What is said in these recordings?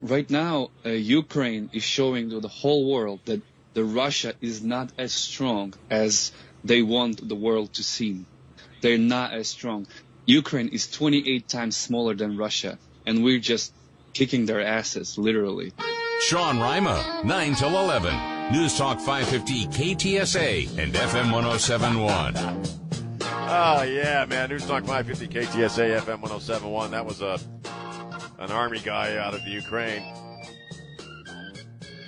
Right now, uh, Ukraine is showing to the whole world that the Russia is not as strong as they want the world to see. They're not as strong. Ukraine is 28 times smaller than Russia, and we're just kicking their asses, literally. Sean Rima, 9 till 11. News Talk 550 KTSA and FM 1071. Oh, yeah, man. News Talk 550 KTSA FM 1071. That was a an army guy out of the Ukraine.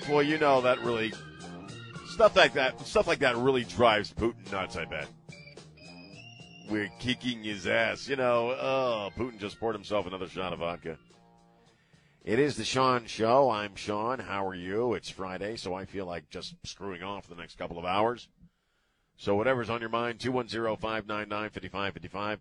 Well, you know that really stuff like that stuff like that really drives Putin nuts, I bet. We're kicking his ass. You know, oh, Putin just poured himself another shot of vodka. It is the Sean Show. I'm Sean. How are you? It's Friday, so I feel like just screwing off for the next couple of hours. So whatever's on your mind, 210-599-5555.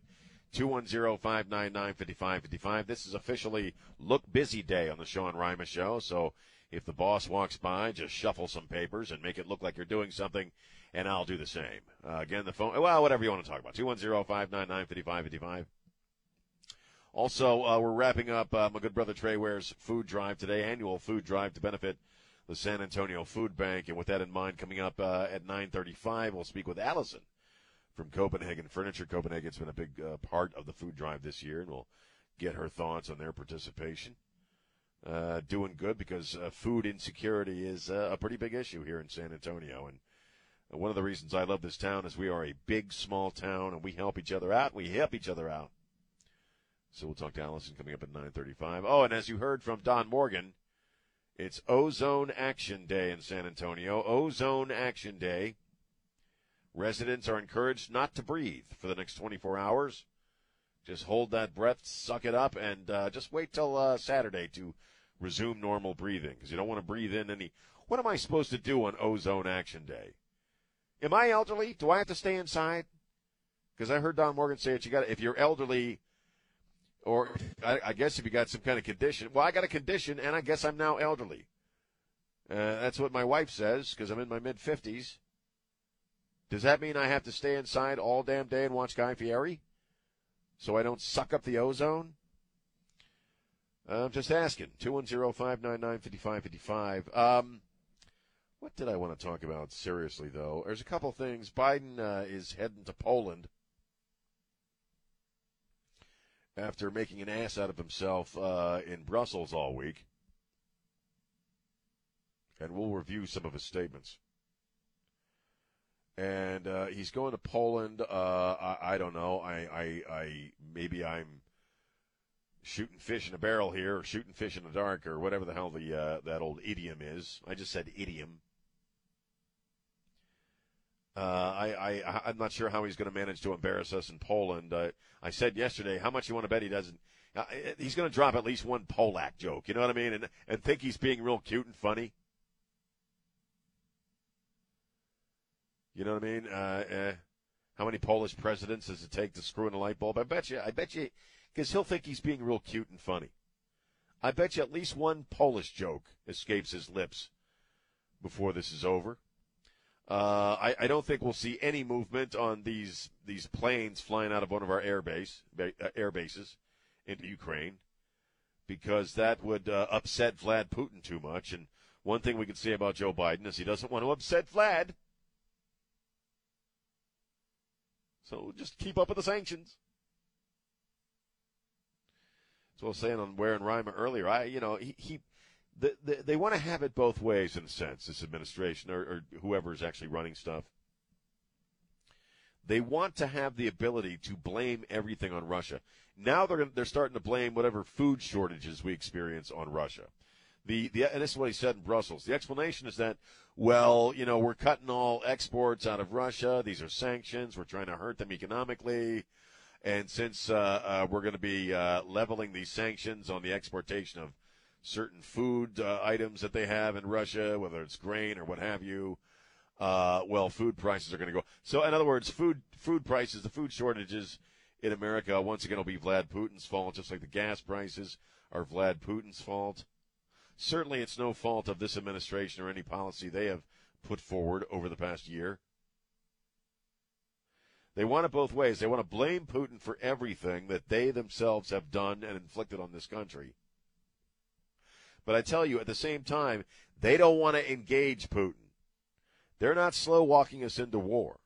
210-599-5555. This is officially Look Busy Day on the Sean Rima Show. So if the boss walks by, just shuffle some papers and make it look like you're doing something, and I'll do the same. Uh, again, the phone, well, whatever you want to talk about. 210-599-5555. Also, uh, we're wrapping up uh, my good brother Trey Ware's food drive today, annual food drive to benefit the San Antonio Food Bank. And with that in mind, coming up uh, at 9:35, we'll speak with Allison from Copenhagen Furniture. Copenhagen's been a big uh, part of the food drive this year, and we'll get her thoughts on their participation. Uh, doing good because uh, food insecurity is uh, a pretty big issue here in San Antonio, and one of the reasons I love this town is we are a big, small town, and we help each other out. We help each other out. So we'll talk to Allison coming up at 9:35. Oh, and as you heard from Don Morgan, it's Ozone Action Day in San Antonio. Ozone Action Day. Residents are encouraged not to breathe for the next 24 hours. Just hold that breath, suck it up, and uh, just wait till uh, Saturday to resume normal breathing because you don't want to breathe in any. What am I supposed to do on Ozone Action Day? Am I elderly? Do I have to stay inside? Because I heard Don Morgan say it. You got if you're elderly, or I, I, guess if you got some kind of condition. Well, I got a condition, and I guess I'm now elderly. Uh, that's what my wife says because I'm in my mid fifties. Does that mean I have to stay inside all damn day and watch Guy Fieri, so I don't suck up the ozone? I'm just asking. Two one zero five nine nine fifty five fifty five. Um, what did I want to talk about seriously though? There's a couple things. Biden uh, is heading to Poland after making an ass out of himself uh, in Brussels all week. And we'll review some of his statements. And uh, he's going to Poland. Uh, I, I, don't know. I, I, I, maybe I'm shooting fish in a barrel here, or shooting fish in the dark, or whatever the hell the uh, that old idiom is. I just said idiom. Uh, I, I, I'm not sure how he's going to manage to embarrass us in Poland. Uh, I said yesterday, how much you want to bet he doesn't? Uh, he's going to drop at least one Polak joke. You know what I mean? And and think he's being real cute and funny. You know what I mean? Uh, uh, how many Polish presidents does it take to screw in a light bulb? I bet you. I bet you, because he'll think he's being real cute and funny. I bet you at least one Polish joke escapes his lips before this is over. Uh, I, I, don't think we'll see any movement on these these planes flying out of one of our air base uh, air bases into Ukraine, because that would uh, upset Vlad Putin too much. And one thing we can say about Joe Biden is he doesn't want to upset Vlad. So just keep up with the sanctions. So I was saying on Ware and Rima earlier. I, you know, he, he the, the, they want to have it both ways in a sense. This administration or, or whoever is actually running stuff. They want to have the ability to blame everything on Russia. Now they're they're starting to blame whatever food shortages we experience on Russia. The, the and this is what he said in Brussels. The explanation is that well, you know, we're cutting all exports out of Russia. These are sanctions. We're trying to hurt them economically. And since uh, uh, we're going to be uh, leveling these sanctions on the exportation of certain food uh, items that they have in Russia, whether it's grain or what have you. Uh, well, food prices are going to go. So, in other words, food food prices, the food shortages in America, once again, will be Vlad Putin's fault, just like the gas prices are Vlad Putin's fault. Certainly, it's no fault of this administration or any policy they have put forward over the past year. They want it both ways. They want to blame Putin for everything that they themselves have done and inflicted on this country. But I tell you, at the same time, they don't want to engage Putin. They're not slow walking us into war.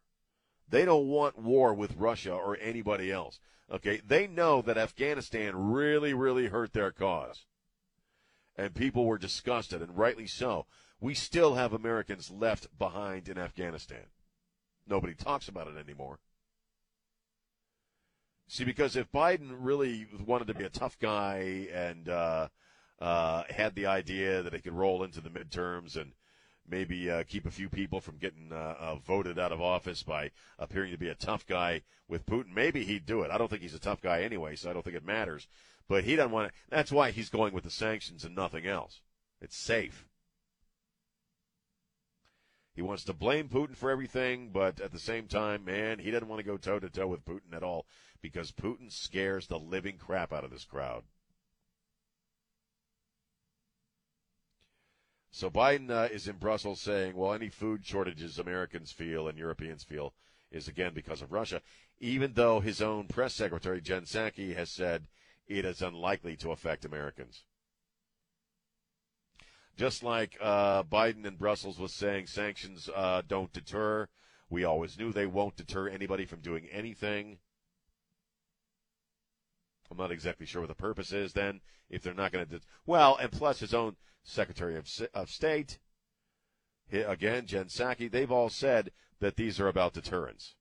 They don't want war with Russia or anybody else. Okay, they know that Afghanistan really, really hurt their cause. And people were disgusted, and rightly so. We still have Americans left behind in Afghanistan. Nobody talks about it anymore. See, because if Biden really wanted to be a tough guy and uh, uh, had the idea that he could roll into the midterms and maybe uh, keep a few people from getting uh, uh, voted out of office by appearing to be a tough guy with Putin. Maybe he'd do it. I don't think he's a tough guy anyway, so I don't think it matters. But he doesn't want to. That's why he's going with the sanctions and nothing else. It's safe. He wants to blame Putin for everything, but at the same time, man, he doesn't want to go toe to toe with Putin at all because Putin scares the living crap out of this crowd. So Biden uh, is in Brussels saying, well, any food shortages Americans feel and Europeans feel is again because of Russia, even though his own press secretary, Jen Psaki, has said it is unlikely to affect Americans. Just like uh, Biden in Brussels was saying sanctions uh, don't deter, we always knew they won't deter anybody from doing anything. I'm not exactly sure what the purpose is then if they're not going to. De- well, and plus his own Secretary of, of State, again, Jen Psaki, they've all said that these are about deterrence.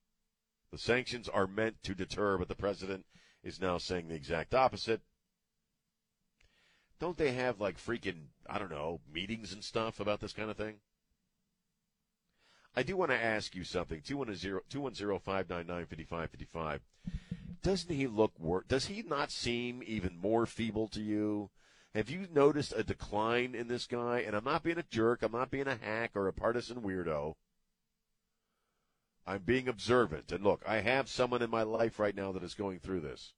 The sanctions are meant to deter, but the president is now saying the exact opposite. Don't they have like freaking, I don't know, meetings and stuff about this kind of thing? I do want to ask you something. 210 599 5555 doesn't he look worse? Does he not seem even more feeble to you? Have you noticed a decline in this guy? And I'm not being a jerk. I'm not being a hack or a partisan weirdo. I'm being observant. And look, I have someone in my life right now that is going through this,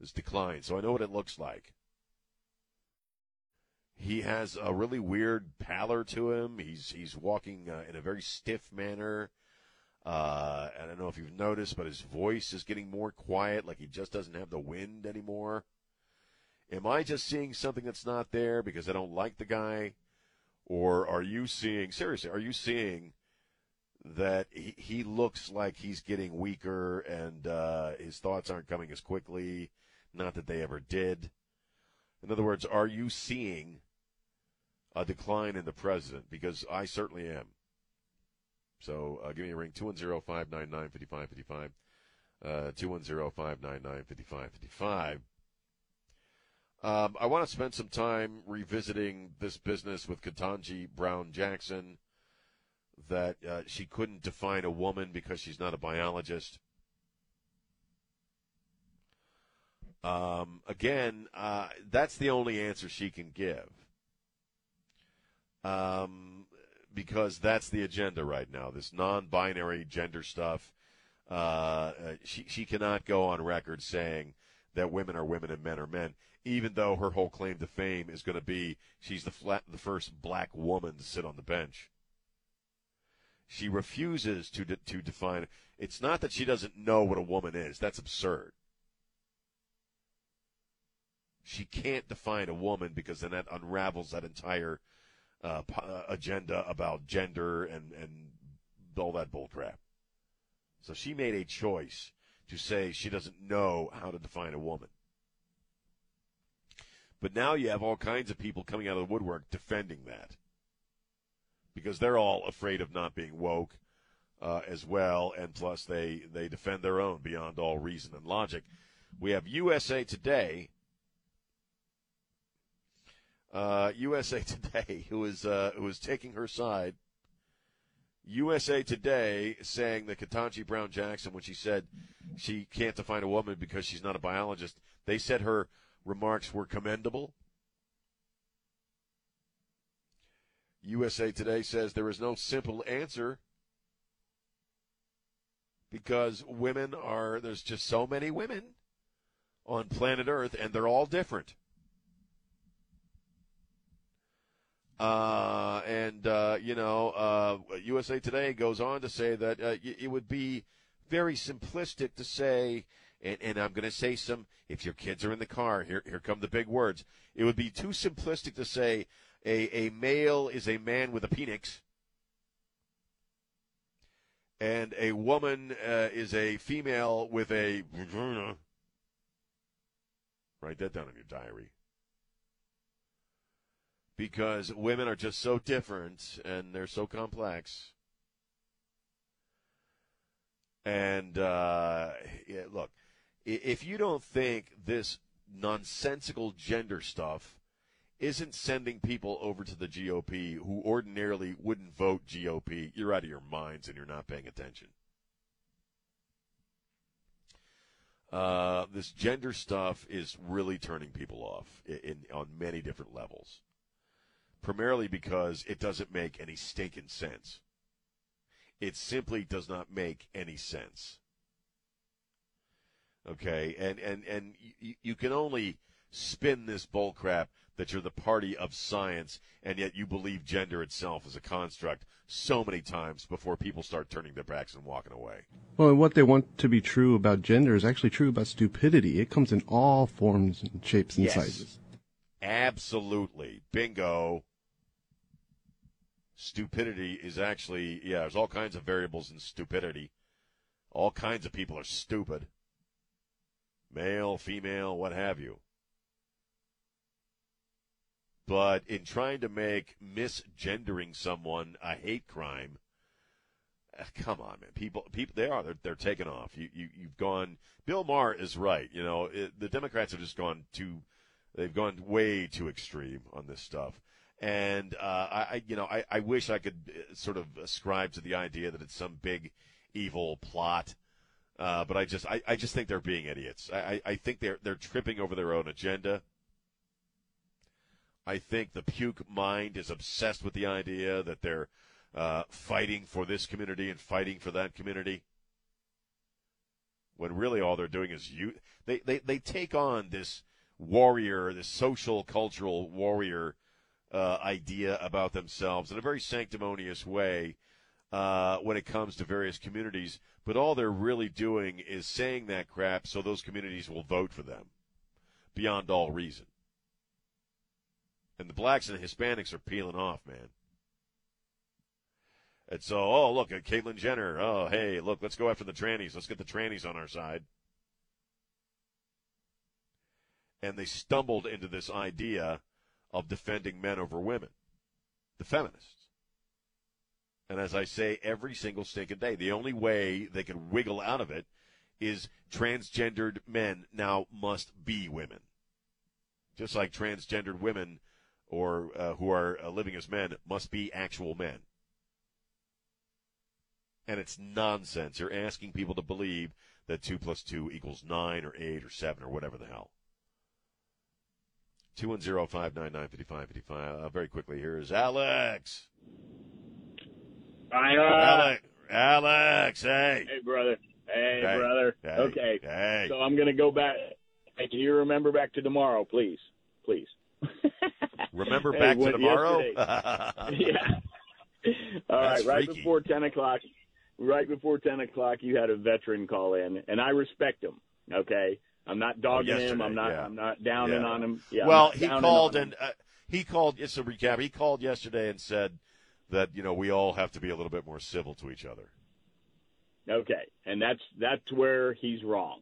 this decline. So I know what it looks like. He has a really weird pallor to him. He's he's walking uh, in a very stiff manner. Uh, I don't know if you've noticed, but his voice is getting more quiet, like he just doesn't have the wind anymore. Am I just seeing something that's not there because I don't like the guy? Or are you seeing, seriously, are you seeing that he, he looks like he's getting weaker and uh, his thoughts aren't coming as quickly? Not that they ever did. In other words, are you seeing a decline in the president? Because I certainly am. So uh, give me a ring, 210-599-5555, uh, 210-599-5555. Um, I want to spend some time revisiting this business with Ketanji Brown Jackson that uh, she couldn't define a woman because she's not a biologist. Um, again, uh, that's the only answer she can give. Um, because that's the agenda right now. This non-binary gender stuff. Uh, she she cannot go on record saying that women are women and men are men, even though her whole claim to fame is going to be she's the flat, the first black woman to sit on the bench. She refuses to de- to define. It's not that she doesn't know what a woman is. That's absurd. She can't define a woman because then that unravels that entire uh, uh, agenda about gender and, and all that bullcrap. So she made a choice to say she doesn't know how to define a woman. But now you have all kinds of people coming out of the woodwork defending that because they're all afraid of not being woke uh, as well, and plus they they defend their own beyond all reason and logic. We have USA Today uh, USA Today, who is uh, who is taking her side. USA Today saying that Ketanji Brown Jackson, when she said she can't define a woman because she's not a biologist, they said her remarks were commendable. USA Today says there is no simple answer because women are, there's just so many women on planet Earth, and they're all different. Uh, and, uh, you know, uh, USA Today goes on to say that uh, it would be very simplistic to say, and, and I'm going to say some, if your kids are in the car, here, here come the big words. It would be too simplistic to say a, a male is a man with a penis and a woman uh, is a female with a vagina. Write that down in your diary. Because women are just so different and they're so complex. And uh, yeah, look, if you don't think this nonsensical gender stuff isn't sending people over to the GOP who ordinarily wouldn't vote GOP, you're out of your minds and you're not paying attention. Uh, this gender stuff is really turning people off in, in, on many different levels. Primarily because it doesn't make any stinking sense. It simply does not make any sense. Okay, and and and you, you can only spin this bullcrap that you're the party of science, and yet you believe gender itself is a construct so many times before people start turning their backs and walking away. Well, and what they want to be true about gender is actually true about stupidity. It comes in all forms and shapes and yes. sizes. Absolutely. Bingo. Stupidity is actually, yeah, there's all kinds of variables in stupidity. All kinds of people are stupid. Male, female, what have you. But in trying to make misgendering someone a hate crime, uh, come on, man. People, people, they are. They're, they're taking off. You, you, you've gone. Bill Maher is right. You know, it, the Democrats have just gone too. They've gone way too extreme on this stuff. And uh, I, you know, I, I wish I could uh, sort of ascribe to the idea that it's some big evil plot. Uh, but I just, I, I just think they're being idiots. I, I think they're they're tripping over their own agenda. I think the puke mind is obsessed with the idea that they're uh, fighting for this community and fighting for that community. When really all they're doing is you they, they, they take on this warrior, this social cultural warrior uh, idea about themselves in a very sanctimonious way uh, when it comes to various communities. But all they're really doing is saying that crap so those communities will vote for them beyond all reason. And the blacks and the Hispanics are peeling off, man. And so, oh, look at Caitlyn Jenner. Oh, hey, look, let's go after the trannies. Let's get the trannies on our side. And they stumbled into this idea of defending men over women, the feminists. And as I say every single stinking day, the only way they can wiggle out of it is transgendered men now must be women. Just like transgendered women or uh, who are uh, living as men must be actual men. And it's nonsense. You're asking people to believe that 2 plus 2 equals 9 or 8 or 7 or whatever the hell. 210-599-5555. Uh, very quickly, here is Alex. Hi, uh, Alex. Alex, hey. Hey, brother. Hey, Hey. brother. Hey. Okay. Hey. So I'm going to go back. Hey, can you remember back to tomorrow, please? Please. Remember Hey, back to tomorrow? yeah. All right, right freaky. before 10 o'clock, right before 10 o'clock, you had a veteran call in, and I respect him. Okay. I'm not dogging him. I'm not. yeah. I'm not downing Yeah. on him. Yeah, well, he called and uh, he called. It's a recap, he called yesterday and said that you know we all have to be a little bit more civil to each other. Okay, and that's that's where he's wrong.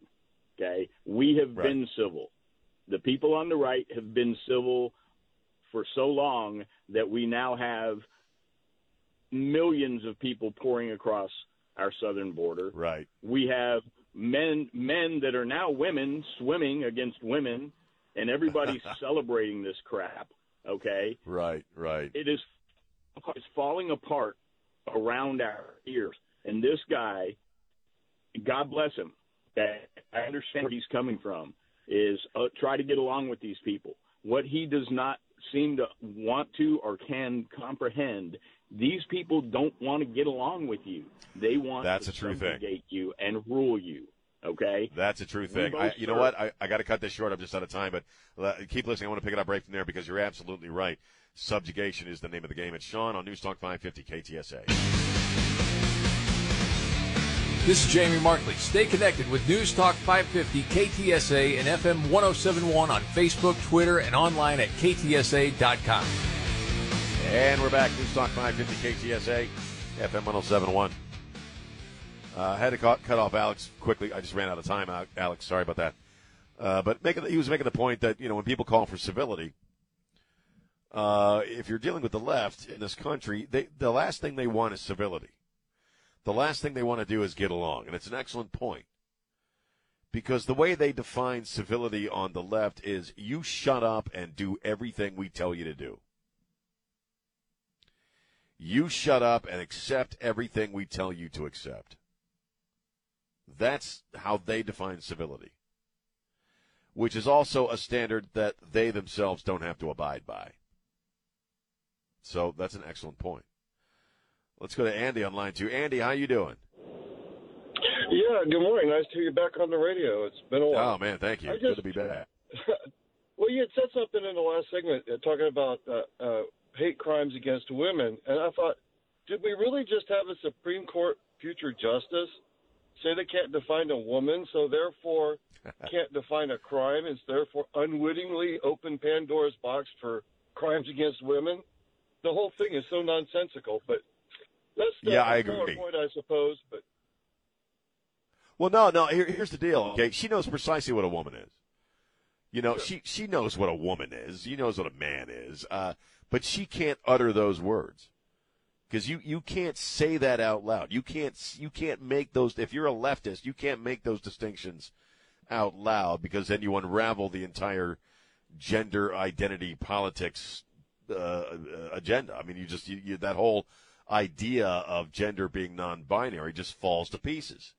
Okay, we have Right. been civil. The people on the right have been civil for so long that we now have millions of people pouring across our southern border. Right. We have men men that are now women swimming against women, and everybody's celebrating this crap. Okay, Right. Right. it is it's falling apart around our ears. And this guy, God bless him, I understand where he's coming from, is uh, try to get along with these people. What he does not seem to want to or can comprehend, these people don't want to get along with you. They want That's to a true thing. subjugate you and rule you. Okay. That's a true thing. I, you know what? I, I got to cut this short. I'm just out of time, but uh, keep listening. I want to pick it up right from there because you're absolutely right. Subjugation is the name of the game. It's Sean on News Talk 550 KTSA. This is Jamie Markley. Stay connected with News Talk 550, KTSA, and FM 1071 on Facebook, Twitter, and online at ktsa.com. And we're back. News Talk 550 KTSA, FM 1071. Uh, had to cut, off Alex quickly. I just ran out of time, Alex. Sorry about that. Uh, but making, he was making the point that, you know, when people call for civility, uh, if you're dealing with the left in this country, they, the last thing they want is civility. The last thing they want to do is get along. And it's an excellent point. Because the way they define civility on the left is you shut up and do everything we tell you to do. You shut up and accept everything we tell you to accept. That's how they define civility, which is also a standard that they themselves don't have to abide by. So that's an excellent point. Let's go to Andy on line two. Andy, how you doing? Yeah, good morning. Nice to hear you back on the radio. It's been a while. Oh man, thank you. I Good to be back. well, you had said something in the last segment uh, talking about uh, uh, hate crimes against women, and I thought, did we really just have a Supreme Court future justice say they can't define a woman, so therefore can't define a crime, and therefore unwittingly open Pandora's box for crimes against women? The whole thing is so nonsensical, but that's Yeah, I agree. point, I suppose. But Well, no, no. Here, here's the deal. Okay, she knows precisely what a woman is. You know, she she knows what a woman is. She knows what a man is. Uh, but she can't utter those words because you you can't say that out loud. You can't you can't make those. If you're a leftist, you can't make those distinctions out loud because then you unravel the entire gender identity politics uh, agenda. I mean, you just you, you, that whole idea of gender being non-binary just falls to pieces.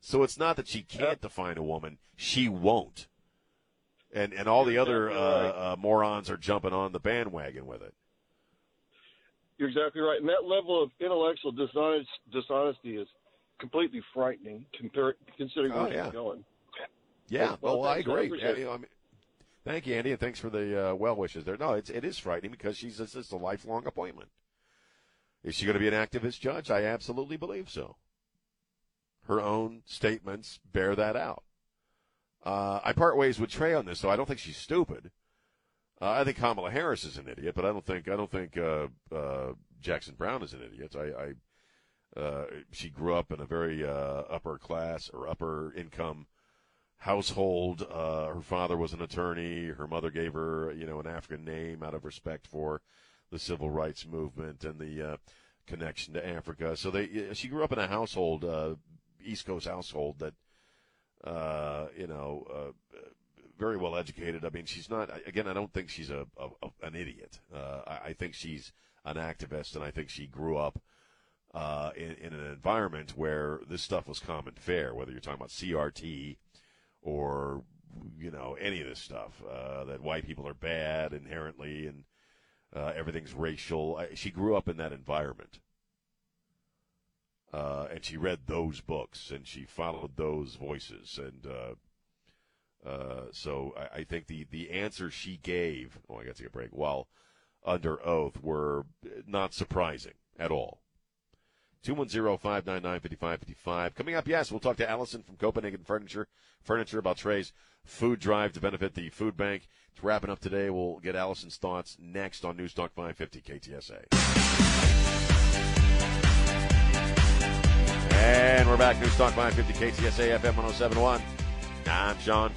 So it's not that she can't define a woman; she won't. And and all the other uh, uh, morons are jumping on the bandwagon with it. You're exactly right. And that level of intellectual dishonest, dishonesty is completely frightening compar- considering Oh, where yeah. she's going. Yeah, Well, well, I I agree. appreciate. Yeah, you know, I mean, thank you, Andy, and thanks for the uh, well wishes there. No, it's it is frightening because she's it's, it's a lifelong appointment. Is she going to be an activist judge? I absolutely believe so. Her own statements bear that out. Uh, I part ways with Trey on this, though. I don't think she's stupid. Uh, I think Kamala Harris is an idiot, but I don't think I don't think uh, uh, Jackson Brown is an idiot. I, I uh, she grew up in a very uh, upper class or upper income household. Her father was an attorney. Her mother gave her, you know, an African name out of respect for the civil rights movement and the uh, connection to Africa. So they, she grew up in a household, uh, East Coast household that, uh, you know, uh, very well educated. I mean, she's not. Again, I don't think she's a, a, a an idiot. Uh, I, I think she's an activist, and I think she grew up uh, in, in an environment where this stuff was common fare. Whether you're talking about CRT or you know any of this stuff, that white people are bad inherently, and uh, everything's racial. I, she grew up in that environment. Uh, and she read those books and she followed those voices and uh, uh, so I, I think the, the answers she gave oh I got to take a break while under oath were not surprising at all 210-599-5555 coming up yes we'll talk to Allison from Copenhagen Furniture Furniture about Trey's food drive to benefit the food bank it's wrapping up today we'll get Allison's thoughts next on News Talk 550 KTSA And we're back. News Talk 550 KTSA FM 1071. I'm Sean.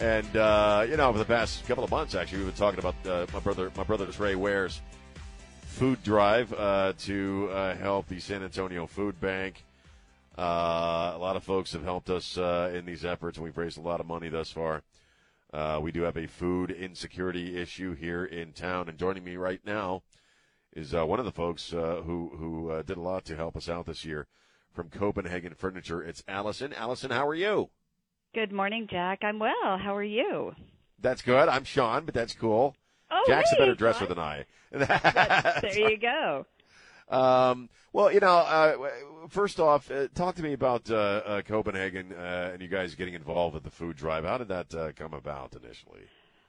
And, uh, you know, over the past couple of months, actually, we've been talking about uh, my brother, my brother Trey Ware's food drive uh, to uh, help the San Antonio Food Bank. Uh, a lot of folks have helped us uh, in these efforts, and we've raised a lot of money thus far. Uh, we do have a food insecurity issue here in town, and joining me right now is uh, one of the folks uh, who who uh, did a lot to help us out this year from Copenhagen Furniture. It's Allison. Allison, how are you? Good morning, Jack. I'm well. How are you? That's good. I'm Sean, but that's cool. Oh, Jack's hey, a better dresser Sean. than I. There you go. Um, well, you know, uh, first off, uh, talk to me about uh, uh, Copenhagen uh, and you guys getting involved with the food drive. How did that uh, come about initially?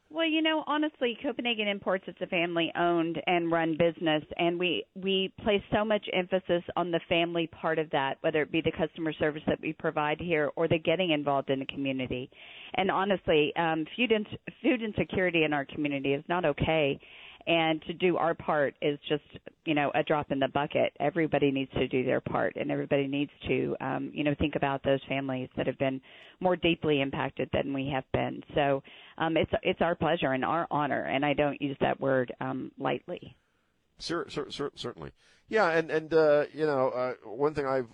Well, you know, honestly, Copenhagen Imports it's a family-owned and run business, and we we place so much emphasis on the family part of that, whether it be the customer service that we provide here or the getting involved in the community. And honestly, um, food in, food insecurity in our community is not okay. And to do our part is just, you know, a drop in the bucket. Everybody needs to do their part, and everybody needs to, um, you know, think about those families that have been more deeply impacted than we have been. So um, it's it's our pleasure and our honor, and I don't use that word um, lightly. Cer- cer- cer- certainly. Yeah, and and uh, you know, uh, one thing I've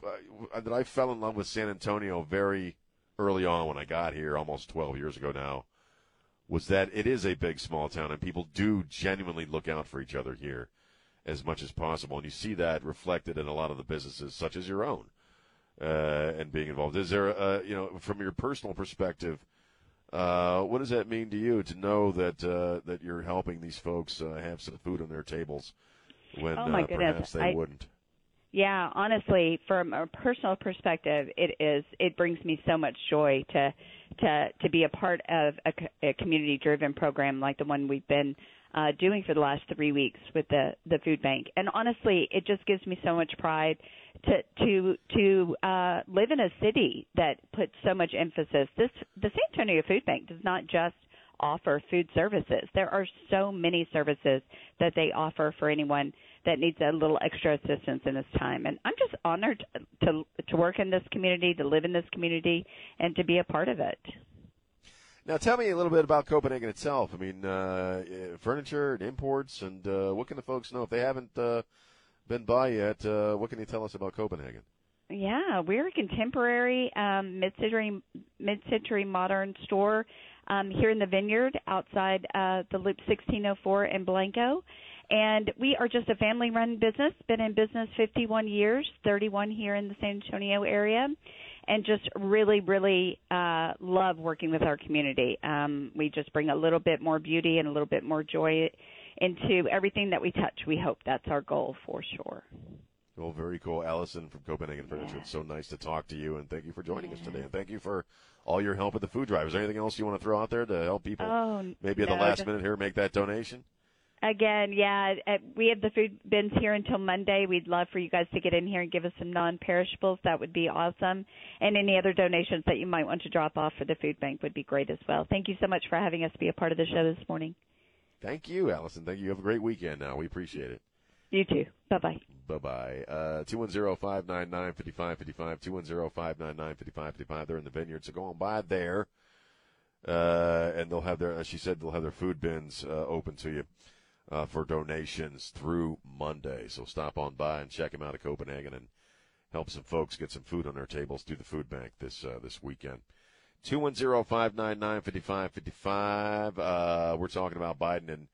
uh, that I fell in love with San Antonio very early on when I got here, almost 12 years ago now, was that it is a big small town, and people do genuinely look out for each other here as much as possible, and you see that reflected in a lot of the businesses, such as your own, uh, and being involved. Is there, uh, you know, from your personal perspective? Uh, what does that mean to you to know that uh, that you're helping these folks uh, have some food on their tables when Oh, my uh, goodness. perhaps they I- wouldn't? Yeah, honestly, from a personal perspective, it is it brings me so much joy to to to be a part of a, a community-driven program like the one we've been uh, doing for the last three weeks with the the food bank. And honestly, it just gives me so much pride to to to uh, live in a city that puts so much emphasis. This the San Antonio Food Bank does not just offer food services. There are so many services that they offer for anyone that needs a little extra assistance in this time. And I'm just honored to to work in this community, to live in this community, and to be a part of it. Now, tell me a little bit about Copenhagen itself. I mean, uh, furniture and imports, and uh, what can the folks know if they haven't uh, been by yet? Uh, what can you tell us about Copenhagen? Yeah, we're a contemporary um, mid-century mid-century modern store um, here in the Vineyard outside uh, the Loop 1604 in Blanco. And we are just a family run business, been in business 51 years, 31 here in the San Antonio area, and just really, really uh, love working with our community. Um, we just bring a little bit more beauty and a little bit more joy into everything that we touch. We hope that's our goal for sure. Well, very cool. Allison from Copenhagen Furniture. It's so nice to talk to you, and thank you for joining us today. And thank you for all your help at the food drive. Is there anything else you want to throw out there to help people Oh, maybe at no, the last minute here make that donation? Again, yeah, uh, we have the food bins here until Monday. We'd love for you guys to get in here and give us some non-perishables. That would be awesome. And any other donations that you might want to drop off for the food bank would be great as well. Thank you so much for having us be a part of the show this morning. Thank you, Allison. Thank you. Have a great weekend now. We appreciate it. You too. Bye bye. Bye bye. Uh, 210 599 5555. 210 599 5555. They're in the vineyard, so go on by there. Uh, and they'll have their, as she said, they'll have their food bins uh, open to you uh, for donations through Monday. So stop on by and check them out at Copenhagen and help some folks get some food on their tables through the food bank this uh, this weekend. 210-599-5555. Uh, we're talking about Biden in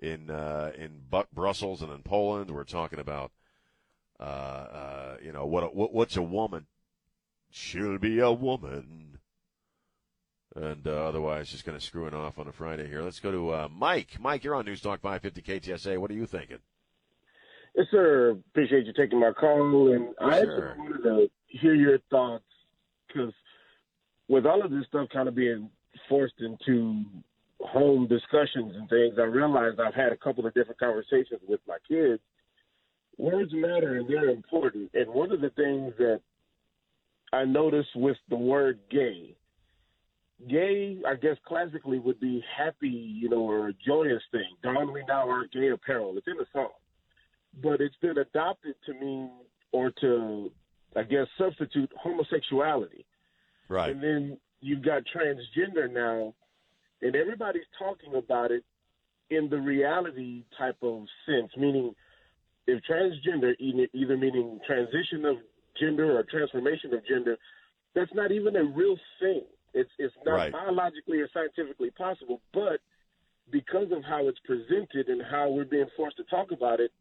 in uh, in Brussels and in Poland. We're talking about uh, uh, you know what, a, what what's a woman? She'll be a woman. And uh, otherwise, just kind of screwing off on a Friday here. Let's go to uh, Mike. Mike, you're on News Talk 550 KTSA. What are you thinking? Yes, sir. Appreciate you taking my call, and I Sure. wanted to hear your thoughts because with all of this stuff kind of being forced into home discussions and things, I realized I've had a couple of different conversations with my kids. Words matter and they're important, and one of the things that I noticed with the word gay. Gay, I guess classically would be happy, you know, or a joyous thing. Don we now our gay apparel. It's in the song but it's been adopted to mean or to, I guess, substitute homosexuality. Right. And then you've got transgender now, and everybody's talking about it in the reality type of sense, meaning if transgender, either, either meaning transition of gender or transformation of gender, that's not even a real thing. It's it's not Right. biologically or scientifically possible, but because of how it's presented and how we're being forced to talk about it,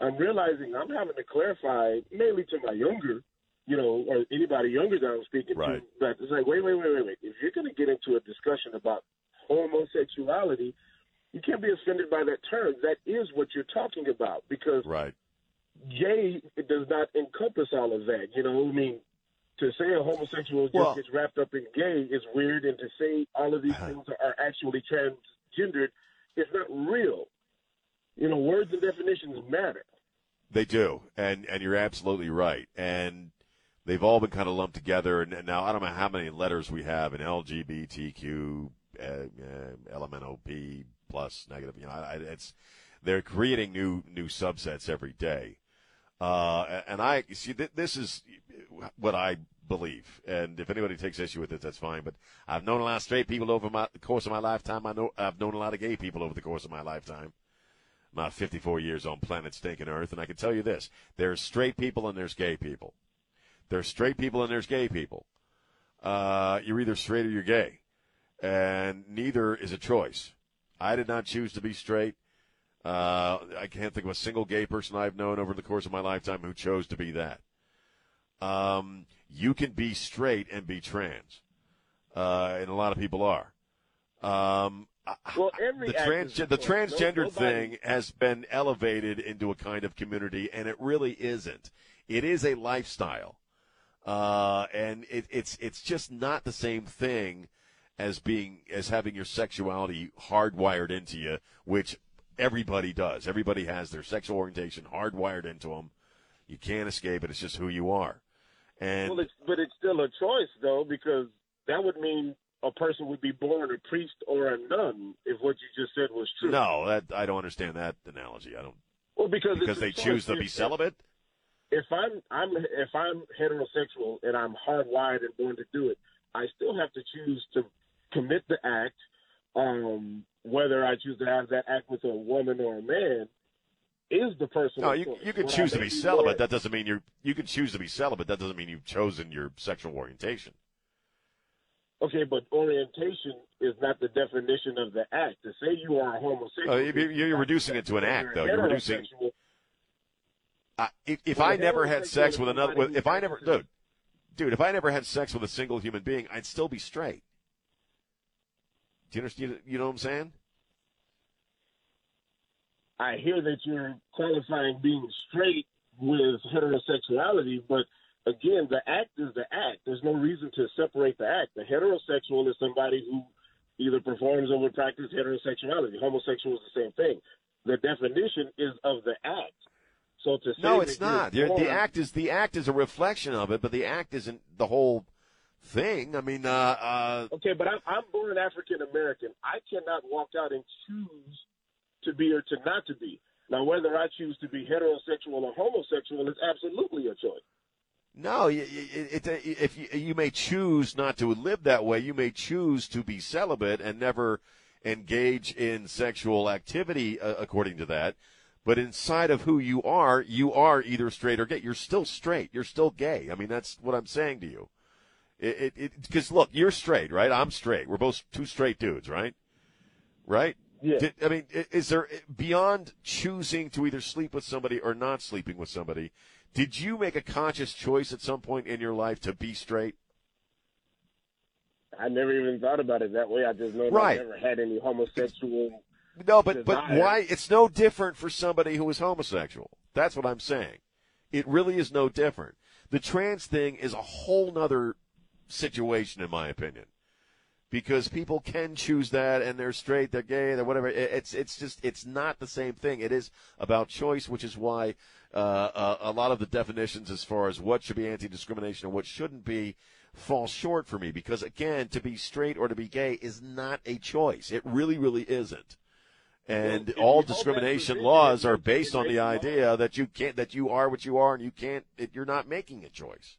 I'm realizing I'm having to clarify, mainly to my younger, you know, or anybody younger that I'm speaking Right. to, that it's like, wait, wait, wait, wait, wait. If you're going to get into a discussion about homosexuality, you can't be offended by that term. That is what you're talking about because Right. gay it does not encompass all of that. You know, what I mean, to say a homosexual just Well- gets wrapped up in gay is weird, and to say all of these things are actually transgendered is not real. You know, words and definitions matter. They do, and and you're absolutely right. And they've all been kind of lumped together. And, and now I don't know how many letters we have in LGBTQ, uh, uh, LMNOP plus negative. You know, I, it's they're creating new new subsets every day. Uh, and I see th- this is what I believe. And if anybody takes issue with it, that's fine. But I've known a lot of straight people over my, the course of my lifetime. I know I've known a lot of gay people over the course of my lifetime. My 54 years on planet stinking Earth, and I can tell you this: there's straight people and there's gay people. There's straight people and there's gay people. Uh, you're either straight or you're gay, and neither is a choice. I did not choose to be straight. Uh, I can't think of a single gay person I've known over the course of my lifetime who chose to be that. Um, you can be straight and be trans, uh, and a lot of people are. Um, Well, every the, trans- the transgender No- thing has been elevated into a kind of community, and it really isn't. It is a lifestyle, uh, and it, it's it's just not the same thing as being as having your sexuality hardwired into you, which everybody does. Everybody has their sexual orientation hardwired into them. You can't escape it. It's just who you are. And Well, it's, but it's still a choice, though, because that would mean a person would be born a priest or a nun if what you just said was true. no, that I don't understand that analogy. I don't well, because because they choose to be celibate. If I'm I'm if I'm heterosexual and I'm hardwired and born to do it, I still have to choose to commit the act. Um, whether I choose to have that act with a woman or a man is the person. No, you you can choose to be celibate. That doesn't mean you're. You can choose to be celibate. That doesn't mean you've chosen your sexual orientation. Okay, but orientation is not the definition of the act. To say you are a homosexual, Uh, you- you- you're reducing it to an act, though. You're reducing- if if Well, I never had sex with another, with, if I never, dude, dude, if I never had sex with a single human being, I'd still be straight. Do you understand? You know what I'm saying? I hear that you're qualifying being straight with heterosexuality, but again, the act is the act. There's no reason to separate the act. The heterosexual is somebody who either performs or would practice heterosexuality. Homosexual is the same thing. The definition is of the act. So to say No, it's not. The, act is the act is a reflection of it, but the act isn't the whole thing. I mean, uh, uh, Okay, but I'm, I'm born African American. I cannot walk out and choose to be or to not to be. Now, whether I choose to be heterosexual or homosexual is absolutely a choice. No, y- it, it, if you, you may choose not to live that way, you may choose to be celibate and never engage in sexual activity uh, according to that. But inside of who you are, you are either straight or gay. You're still straight. You're still gay. I mean, that's what I'm saying to you. It, it, because look, you're straight, right? I'm straight. We're both two straight dudes, right? Right? Yeah. Did- I mean, is there beyond choosing to either sleep with somebody or not sleeping with somebody? Did you make a conscious choice at some point in your life to be straight? I never even thought about it that way. I just know that Right. I never had any homosexual. No, but but why? It's no different for somebody who is homosexual. That's what I'm saying. It really is no different. The trans thing is a whole nother situation, in my opinion, because people can choose that, and they're straight, they're gay, they're whatever. It's it's just it's not the same thing. It is about choice, which is why uh, uh, a lot of the definitions as far as what should be anti-discrimination and what shouldn't be fall short for me. Because again, to be straight or to be gay is not a choice. It really, really isn't. And Well, all you hold that discrimination laws are based on the idea that you can't that you are what you are and you can't it, you're not making a choice.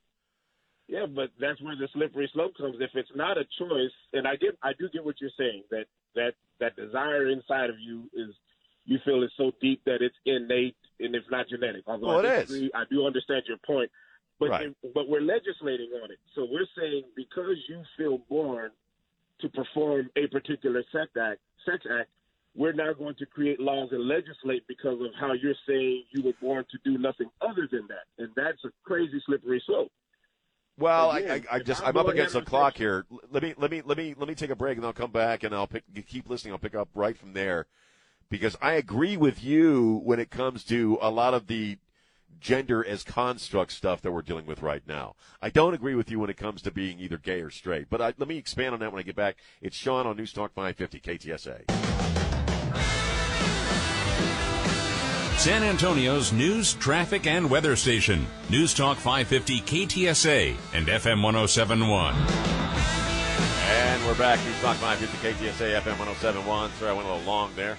Yeah, but that's where the slippery slope comes. If it's not a choice, and I get, I do get what you're saying that that that desire inside of you is you feel is so deep that it's innate and it's not genetic. Although Well, I it is. disagree, I do understand your point. But Right. if- but we're legislating on it. So we're saying because you feel born to perform a particular sex act, sex act, we're now going to create laws and legislate because of how you're saying you were born to do nothing other than that, and that's a crazy slippery slope. Well, Again, I, I, I just I'm I'm up against the clock here. Let me let me let me let me take a break and I'll come back and I'll pick keep listening. I'll pick up right from there because I agree with you when it comes to a lot of the gender as construct stuff that we're dealing with right now. I don't agree with you when it comes to being either gay or straight. But I, let me expand on that when I get back. It's Sean on News Talk 550 KTSA. San Antonio's news, traffic, and weather station. News Talk 550 KTSA and FM 1071. And we're back. News Talk 550 KTSA FM 1071. Sorry, I went a little long there.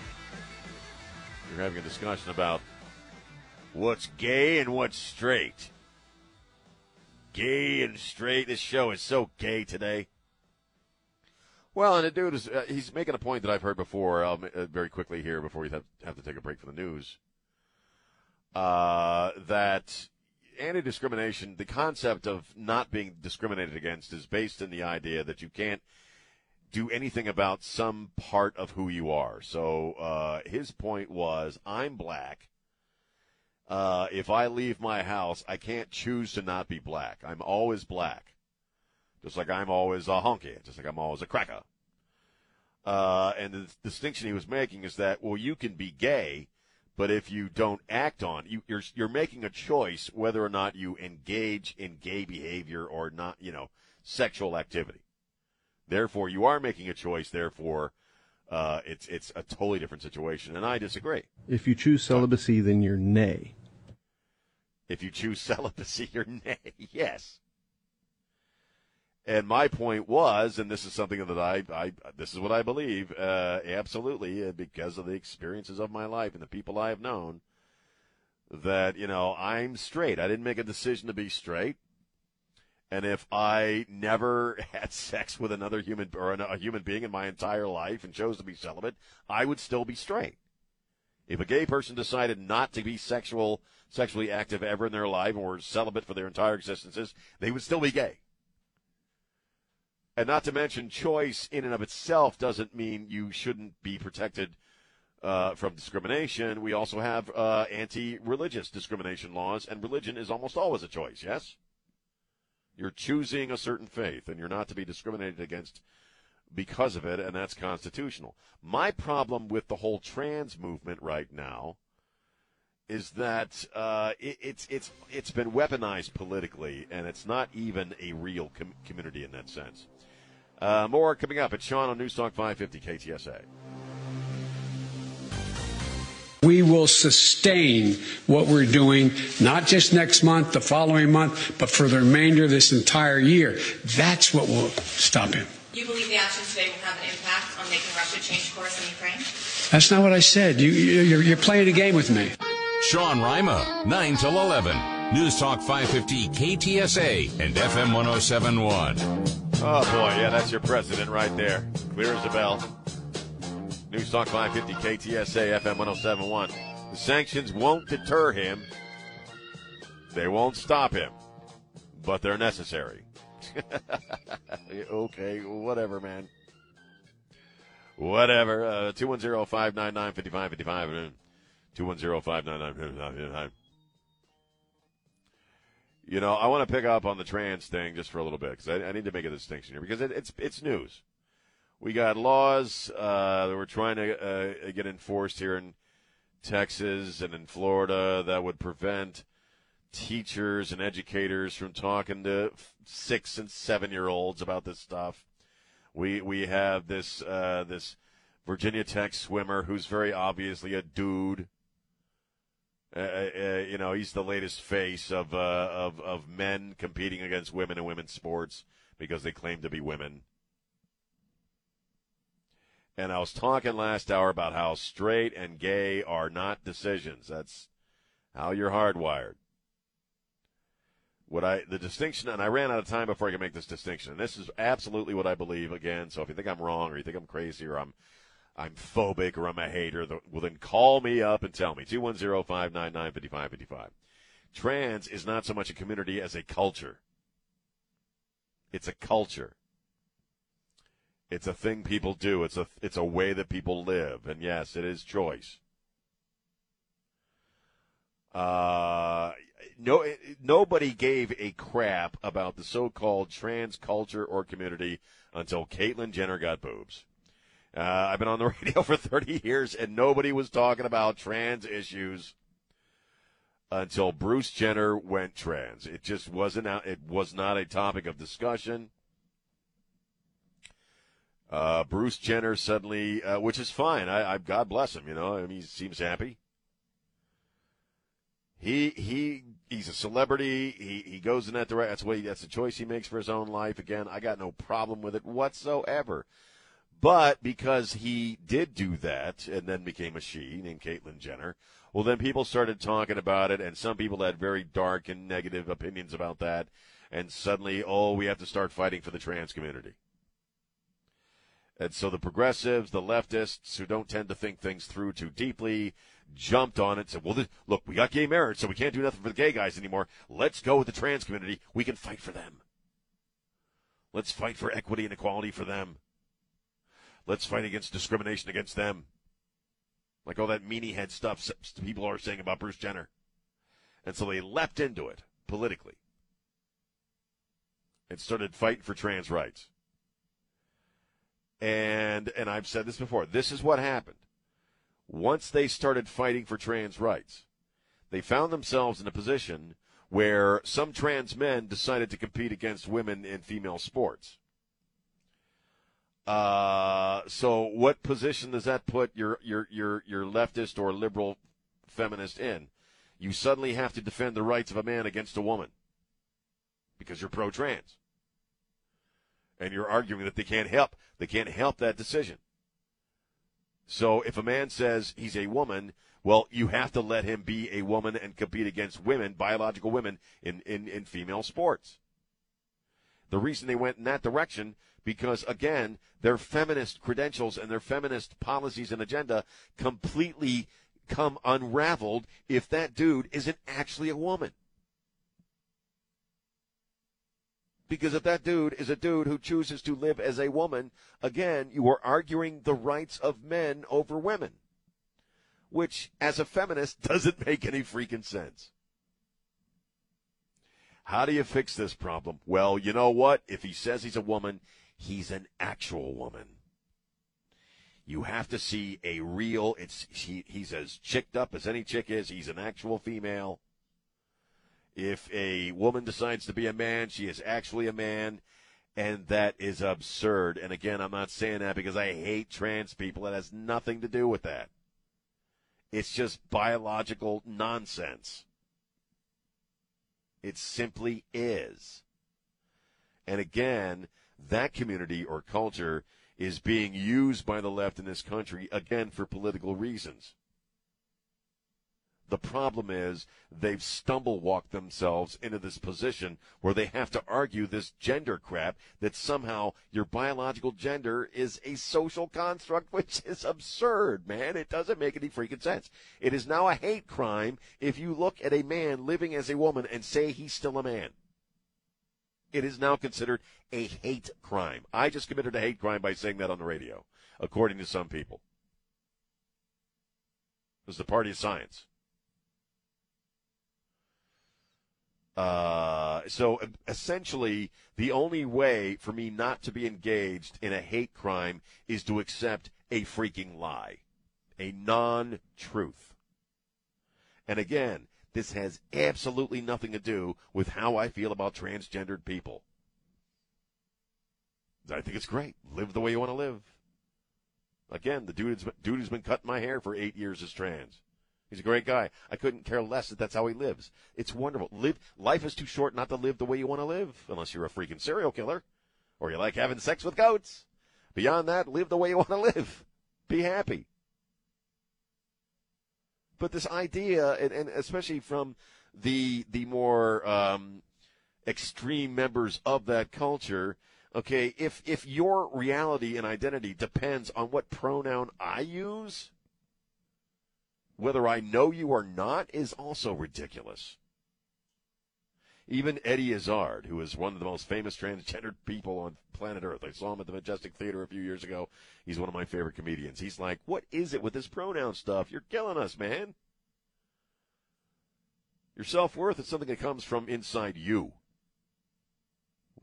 We're having a discussion about what's gay and what's straight. Gay and straight. This show is so gay today. Well, and the dude is, uh, he's making a point that I've heard before, uh, very quickly here before we have, have to take a break for the news. Uh, that anti discrimination, the concept of not being discriminated against is based in the idea that you can't do anything about some part of who you are. So uh, his point was I'm black. Uh, if I leave my house, I can't choose to not be black. I'm always black. Just like I'm always a honky, just like I'm always a cracker. Uh, and the distinction he was making is that, well, you can be gay, but if you don't act on you, you're you're making a choice whether or not you engage in gay behavior or not, you know, sexual activity. Therefore, you are making a choice. Therefore, uh, it's it's a totally different situation, and I disagree. If you choose celibacy, then you're nay. If you choose celibacy, you're nay. Yes. And my point was, and this is something that I, I this is what I believe, uh, absolutely, uh, because of the experiences of my life and the people I have known, that, you know, I'm straight. I didn't make a decision to be straight. And if I never had sex with another human or a human being in my entire life and chose to be celibate, I would still be straight. If a gay person decided not to be sexual, sexually active ever in their life were celibate for their entire existences, they would still be gay. And not to mention, choice in and of itself doesn't mean you shouldn't be protected uh, from discrimination. We also have uh, anti religious discrimination laws, and religion is almost always a choice, yes? You're choosing a certain faith, and you're not to be discriminated against because of it, and that's constitutional. My problem with the whole trans movement right now is that uh, it, it's it's it's been weaponized politically, and it's not even a real com- community in that sense. Uh, more coming up at Sean on News Talk 550 KTSA. We will sustain what we're doing, not just next month, the following month, but for the remainder of this entire year. That's what will stop him. You believe the actions today will have an impact on making Russia change course in Ukraine? That's not what I said. You, you, you're playing a game with me. Sean Rima, 9 till 11. News Talk 550 KTSA and FM 1071. Oh, boy. Yeah, that's your president right there. Clear as a bell. News Talk 550 KTSA FM 1071. The sanctions won't deter him. They won't stop him, but they're necessary. okay, whatever, man. Whatever. Uh, 210 599 5555. 210 599 5555. You know, I want to pick up on the trans thing just for a little bit because I, I, need to make a distinction here because it, it's it's news. We got laws uh, that we're trying to uh, get enforced here in Texas and in Florida that would prevent teachers and educators from talking to six and seven year olds about this stuff. We we have this uh, this Virginia Tech swimmer who's very obviously a dude. Uh, uh, you know, he's the latest face of uh, of of men competing against women in women's sports because they claim to be women. And I was talking last hour about how straight and gay are not decisions. That's how you're hardwired. What I the distinction, and I ran out of time before I could make this distinction. And this is absolutely what I believe. Again, so if you think I'm wrong or you think I'm crazy or I'm I'm phobic or I'm a hater, well then call me up and tell me. 210-599-5555. Trans is not so much a community as a culture. It's a culture. It's a thing people do. It's a it's a way that people live, and yes, it is choice. Uh, no, nobody gave a crap about the so-called trans culture or community until Caitlyn Jenner got boobs. Uh, I've been on the radio for 30 years, and nobody was talking about trans issues until Bruce Jenner went trans. It just wasn't. Out, it was not a topic of discussion. Uh, Bruce Jenner suddenly, uh, which is fine. I, I, God bless him. You know, I mean, he seems happy. He he he's a celebrity. He he goes in that direction. That's what he, that's the choice he makes for his own life. Again, I got no problem with it whatsoever. But because he did do that and then became a she named Caitlyn Jenner, well, then people started talking about it, and some people had very dark and negative opinions about that. And suddenly, oh, we have to start fighting for the trans community. And so the progressives, the leftists, who don't tend to think things through too deeply, jumped on it and said, well, this, look, we got gay marriage, so we can't do nothing for the gay guys anymore. Let's go with the trans community. We can fight for them. Let's fight for equity and equality for them. Let's fight against discrimination against them. Like all that meanie head stuff people are saying about Bruce Jenner. And so they leapt into it politically and started fighting for trans rights. And and I've said this before. This is what happened. Once they started fighting for trans rights, they found themselves in a position where some trans men decided to compete against women in female sports. Uh, so what position does that put your, your, your, your leftist or liberal feminist in? You suddenly have to defend the rights of a man against a woman because you're pro-trans. And you're arguing that they can't help, they can't help that decision. So if a man says he's a woman, well, you have to let him be a woman and compete against women, biological women, in, in, in female sports. The reason they went in that direction because again, their feminist credentials and their feminist policies and agenda completely come unraveled if that dude isn't actually a woman. Because if that dude is a dude who chooses to live as a woman, again, you are arguing the rights of men over women. Which, as a feminist, doesn't make any freaking sense. How do you fix this problem? Well, you know what? If he says he's a woman, he's an actual woman. You have to see a real. It's he, he's as chicked up as any chick is. He's an actual female. If a woman decides to be a man, she is actually a man, and that is absurd. And again, I'm not saying that because I hate trans people. It has nothing to do with that. It's just biological nonsense. It simply is. And again, that community or culture is being used by the left in this country, again, for political reasons. The problem is they've stumble walked themselves into this position where they have to argue this gender crap that somehow your biological gender is a social construct, which is absurd, man. It doesn't make any freaking sense. It is now a hate crime if you look at a man living as a woman and say he's still a man it is now considered a hate crime. I just committed a hate crime by saying that on the radio, according to some people. It was the party of science. Uh, so essentially, the only way for me not to be engaged in a hate crime is to accept a freaking lie, a non truth. And again, this has absolutely nothing to do with how I feel about transgendered people. I think it's great. Live the way you want to live. Again, the dude, dude who's been cutting my hair for eight years is trans. He's a great guy. I couldn't care less that that's how he lives. It's wonderful. Live life is too short not to live the way you want to live, unless you're a freaking serial killer, or you like having sex with goats. Beyond that, live the way you want to live. Be happy. But this idea, and, and especially from the the more um, extreme members of that culture, okay, if if your reality and identity depends on what pronoun I use, whether I know you or not, is also ridiculous. Even Eddie Izzard, who is one of the most famous transgendered people on planet Earth, I saw him at the Majestic Theater a few years ago. He's one of my favorite comedians. He's like, "What is it with this pronoun stuff? You're killing us, man." Your self worth is something that comes from inside you.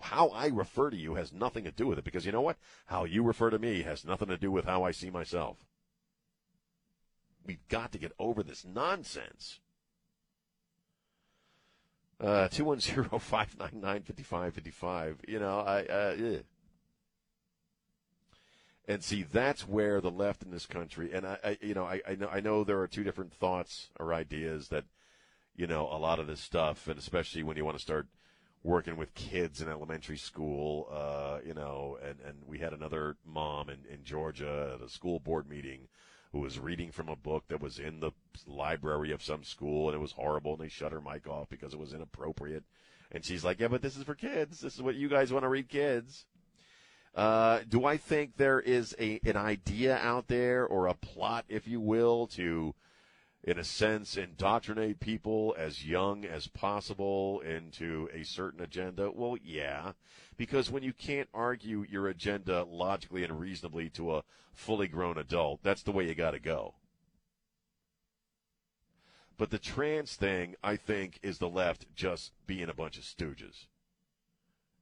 How I refer to you has nothing to do with it because you know what? How you refer to me has nothing to do with how I see myself. We've got to get over this nonsense. Uh, 210-599-5555. You know, I, uh. And see, that's where the left in this country, and I, I you know, I, I know, I know there are two different thoughts or ideas that, you know, a lot of this stuff, and especially when you want to start working with kids in elementary school, uh, you know, and, and we had another mom in, in Georgia at a school board meeting who was reading from a book that was in the library of some school, and it was horrible, and they shut her mic off because it was inappropriate. And she's like, "Yeah, but this is for kids. This is what you guys want to read, kids." Uh, do I think there is a an idea out there or a plot, if you will, to, in a sense, indoctrinate people as young as possible into a certain agenda? Well, yeah, because when you can't argue your agenda logically and reasonably to a fully grown adult, that's the way you got to go. But the trans thing, I think, is the left just being a bunch of stooges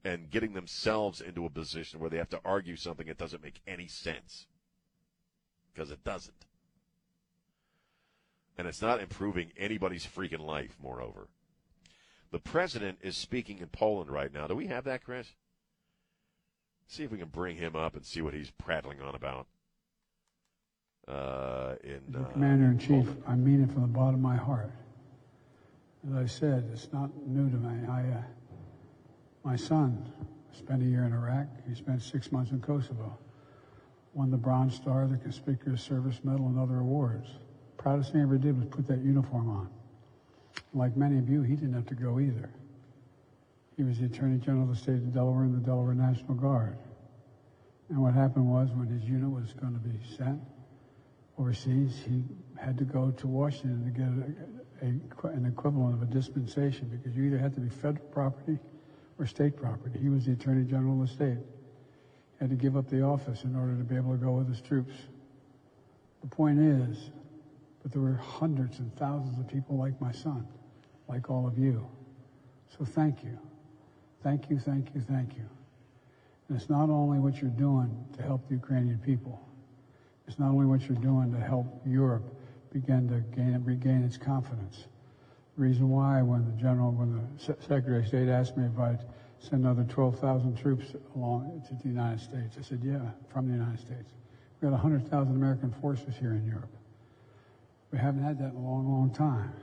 and getting themselves into a position where they have to argue something that doesn't make any sense. Because it doesn't. And it's not improving anybody's freaking life, moreover. The president is speaking in Poland right now. Do we have that, Chris? See if we can bring him up and see what he's prattling on about. Uh, in uh, Commander in Chief, I mean it from the bottom of my heart. As I said, it's not new to me. I, uh, my son spent a year in Iraq. He spent six months in Kosovo. Won the Bronze Star, the Conspicuous Service Medal, and other awards. Proudest thing I ever did was put that uniform on. Like many of you, he didn't have to go either. He was the Attorney General of the state of Delaware in the Delaware National Guard. And what happened was when his unit was going to be sent overseas, he had to go to Washington to get a, a, an equivalent of a dispensation because you either had to be federal property or state property. He was the Attorney General of the state. He had to give up the office in order to be able to go with his troops. The point is, but there were hundreds and thousands of people like my son, like all of you. So thank you. Thank you, thank you, thank you. And it's not only what you're doing to help the Ukrainian people. It's not only what you're doing to help Europe begin to gain, regain its confidence. The reason why, when the general, when the Secretary of State asked me if I'd send another 12,000 troops along to the United States, I said, yeah, from the United States. We've got 100,000 American forces here in Europe. We haven't had that in a long, long time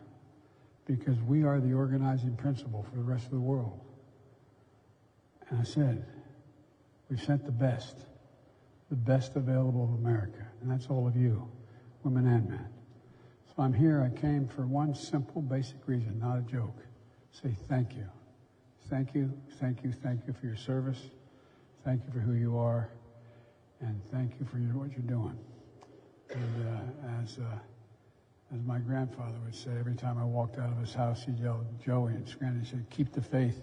because we are the organizing principle for the rest of the world. And I said, we've sent the best, the best available of America. And that's all of you, women and men. So I'm here. I came for one simple, basic reason, not a joke. Say thank you. Thank you, thank you, thank you for your service. Thank you for who you are. And thank you for your, what you're doing. And uh, as, uh, as my grandfather would say, every time I walked out of his house, he'd yell, Joey, and he said, keep the faith.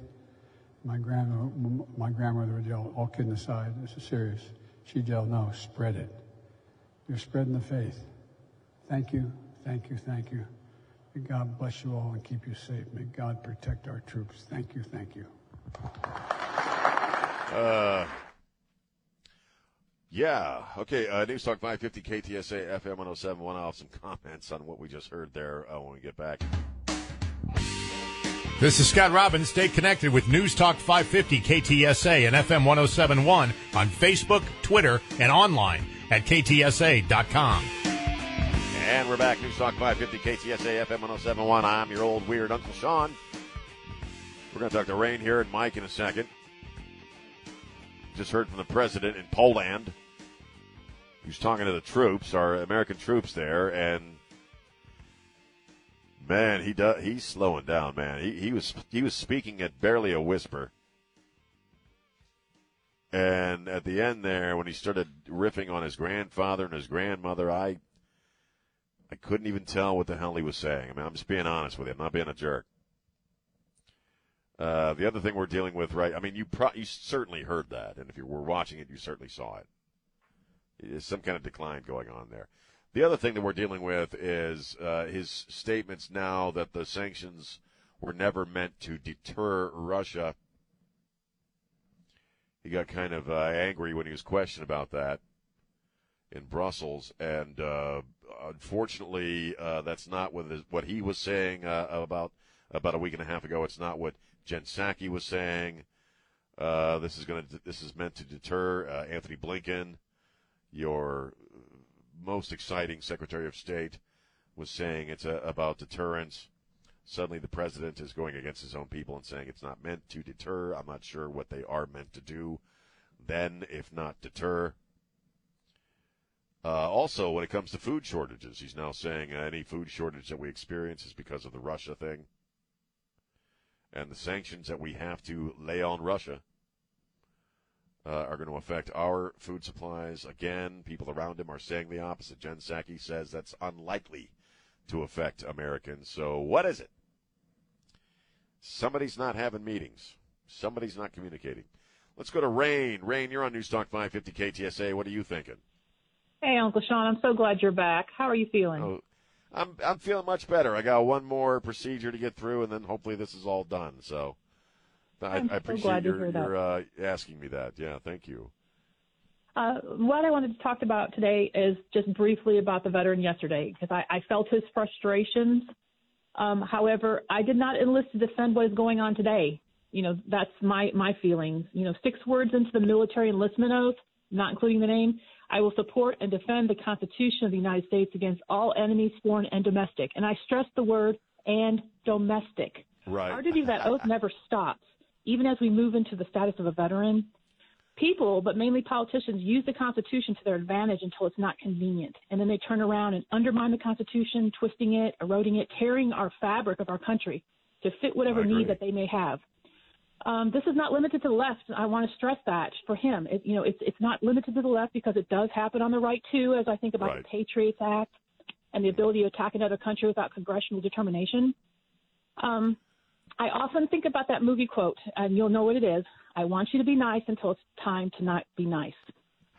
My, grandma, my grandmother would yell, all kidding aside, this is serious. She'd yell, no, spread it. You're spreading the faith. Thank you, thank you, thank you. May God bless you all and keep you safe. May God protect our troops. Thank you, thank you. Uh, yeah. Okay. Uh, News Talk 550 KTSA FM 1071. I'll have some comments on what we just heard there uh, when we get back. This is Scott Robbins. Stay connected with News Talk 550 KTSA and FM 1071 on Facebook, Twitter, and online at ktsa.com. And we're back. News Talk 550 KTSA FM 1071. I'm your old weird Uncle Sean. We're going to talk to Rain here and Mike in a second. Just heard from the president in Poland. He's talking to the troops, our American troops there, and Man, he does. He's slowing down, man. He he was he was speaking at barely a whisper, and at the end there, when he started riffing on his grandfather and his grandmother, I I couldn't even tell what the hell he was saying. I mean, I'm just being honest with you. I'm not being a jerk. Uh, the other thing we're dealing with, right? I mean, you pro- you certainly heard that, and if you were watching it, you certainly saw it. There's some kind of decline going on there. The other thing that we're dealing with is uh, his statements now that the sanctions were never meant to deter Russia. He got kind of uh, angry when he was questioned about that in Brussels, and uh, unfortunately, uh, that's not what, what he was saying about about a week and a half ago. It's not what Jen Psaki was saying. Uh, this is going to this is meant to deter uh, Antony Blinken, your most exciting Secretary of State, was saying it's a, about deterrence. Suddenly, the president is going against his own people and saying it's not meant to deter. I'm not sure what they are meant to do. Then, if not deter. Uh, also, when it comes to food shortages, he's now saying any food shortage that we experience is because of the Russia thing and the sanctions that we have to lay on Russia uh, are going to affect our food supplies. Again, people around him are saying the opposite. Jen Psaki says that's unlikely to affect Americans. So, what is it? Somebody's not having meetings. Somebody's not communicating. Let's go to Rain. Rain, you're on Newstalk 550 KTSA. What are you thinking? Hey, Uncle Sean, I'm so glad you're back. How are you feeling? Oh, I'm I'm feeling much better. I got one more procedure to get through, and then hopefully this is all done. So, I, I'm I so appreciate glad to your, your uh, asking me that. Yeah, thank you. Uh, what I wanted to talk about today is just briefly about the veteran yesterday because I, I felt his frustrations. Um, however, I did not enlist to defend what is going on today. You know, that's my my feelings. You know, six words into the military enlistment oath, not including the name. I will support and defend the Constitution of the United States against all enemies, foreign and domestic. And I stress the word and domestic. Right. Our duty of that oath never stops, even as we move into the status of a veteran. People, but mainly politicians, use the Constitution to their advantage until it's not convenient. And then they turn around and undermine the Constitution, twisting it, eroding it, tearing our fabric of our country to fit whatever need that they may have. Um, this is not limited to the left. I want to stress that for him. It, you know, it's it's not limited to the left because it does happen on the right too. As I think about Right. the Patriots Act and the ability to attack another country without congressional determination. Um, I often think about that movie quote, and you'll know what it is. I want you to be nice until it's time to not be nice.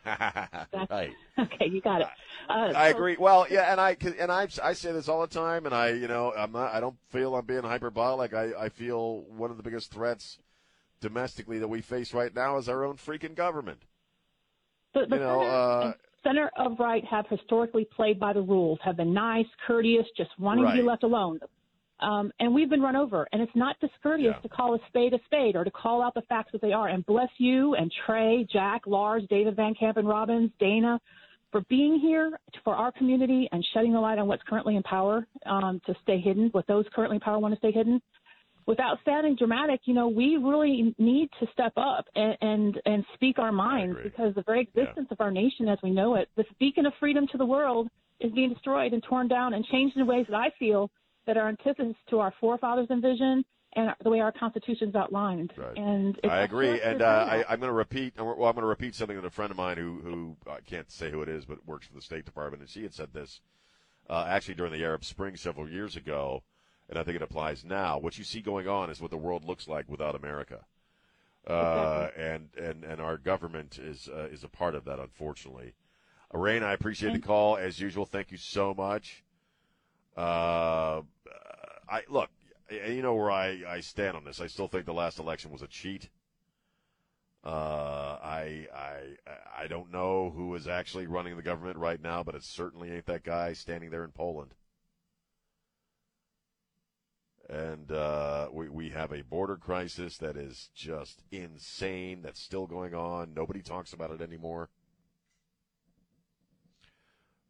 right. Okay, you got it. Uh, I so- agree. Well, yeah, and I and I I say this all the time, and I you know I'm not I don't feel I'm being hyperbolic. I I feel one of the biggest threats domestically that we face right now is our own freaking government. The, the You know, center, uh, center of right have historically played by the rules, have been nice, courteous, just wanting to be left alone. Um, and we've been run over. And it's not discourteous to call a spade a spade or to call out the facts that they are. And bless you and Trey, Jack, Lars, David Van Camp and Robbins, Dana, for being here for our community and shedding the light on what's currently in power um, to stay hidden, what those currently in power want to stay hidden without sounding dramatic, you know, we really need to step up and and, and speak our minds because the very existence of our nation as we know it, this beacon of freedom to the world, is being destroyed and torn down and changed in ways that I feel that are antithesis to our forefathers' envision and the way our constitution's outlined. And I agree, and uh, I, I'm going to repeat. Well, I'm going to repeat something that a friend of mine who who I can't say who it is, but works for the State Department, and she had said this uh, actually during the Arab Spring several years ago, and I think it applies now. What you see going on is what the world looks like without America, uh, and and and our government is uh, is a part of that, unfortunately. Rain, I appreciate the call as usual. Thank you so much. Uh, I look, you know where I, I stand on this. I still think the last election was a cheat. Uh, I I I don't know who is actually running the government right now, but it certainly ain't that guy standing there in Poland. And uh, we we have a border crisis that is just insane. That's still going on. Nobody talks about it anymore.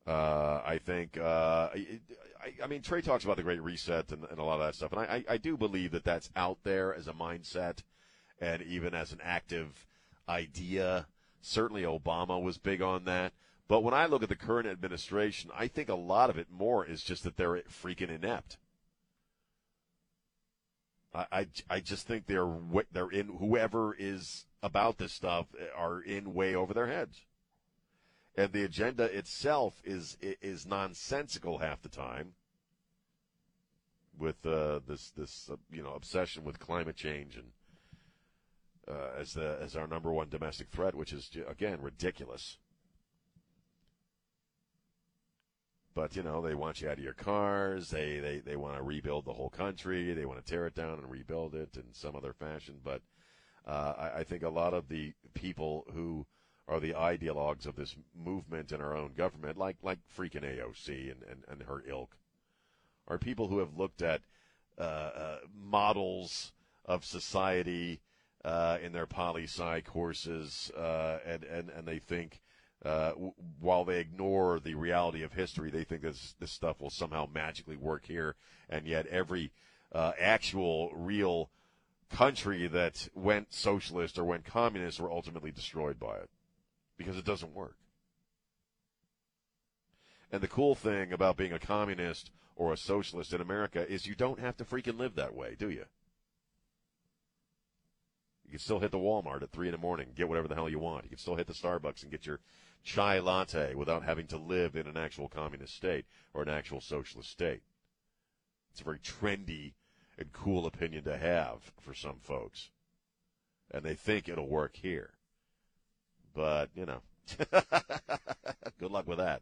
Uh, I think, uh, I, I mean, Trey talks about the Great Reset and, and a lot of that stuff, and I, I, I do believe that that's out there as a mindset and even as an active idea. Certainly, Obama was big on that. But when I look at the current administration, I think a lot of it more is just that they're freaking inept. I, I, just think they're they're in whoever is about this stuff are in way over their heads and the agenda itself is is nonsensical half the time with uh, this this uh, you know obsession with climate change and uh, as the as our number one domestic threat, which is again ridiculous. But you know they want you out of your cars. They they they want to rebuild the whole country. They want to tear it down and rebuild it in some other fashion. But uh, I, I think a lot of the people who are the ideologues of this movement in our own government, like like freaking AOC and, and, and her ilk, are people who have looked at uh, uh, models of society uh, in their poli sci courses, uh, and, and and they think. Uh, while they ignore the reality of history, they think this this stuff will somehow magically work here, and yet every uh, actual, real country that went socialist or went communist were ultimately destroyed by it because it doesn't work. And the cool thing about being a communist or a socialist in America is you don't have to freaking live that way, do you? You can still hit the Walmart at 3 in the morning, get whatever the hell you want. You can still hit the Starbucks and get your chai latte without having to live in an actual communist state or an actual socialist state. It's a very trendy and cool opinion to have for some folks. And they think it'll work here. But, you know, good luck with that.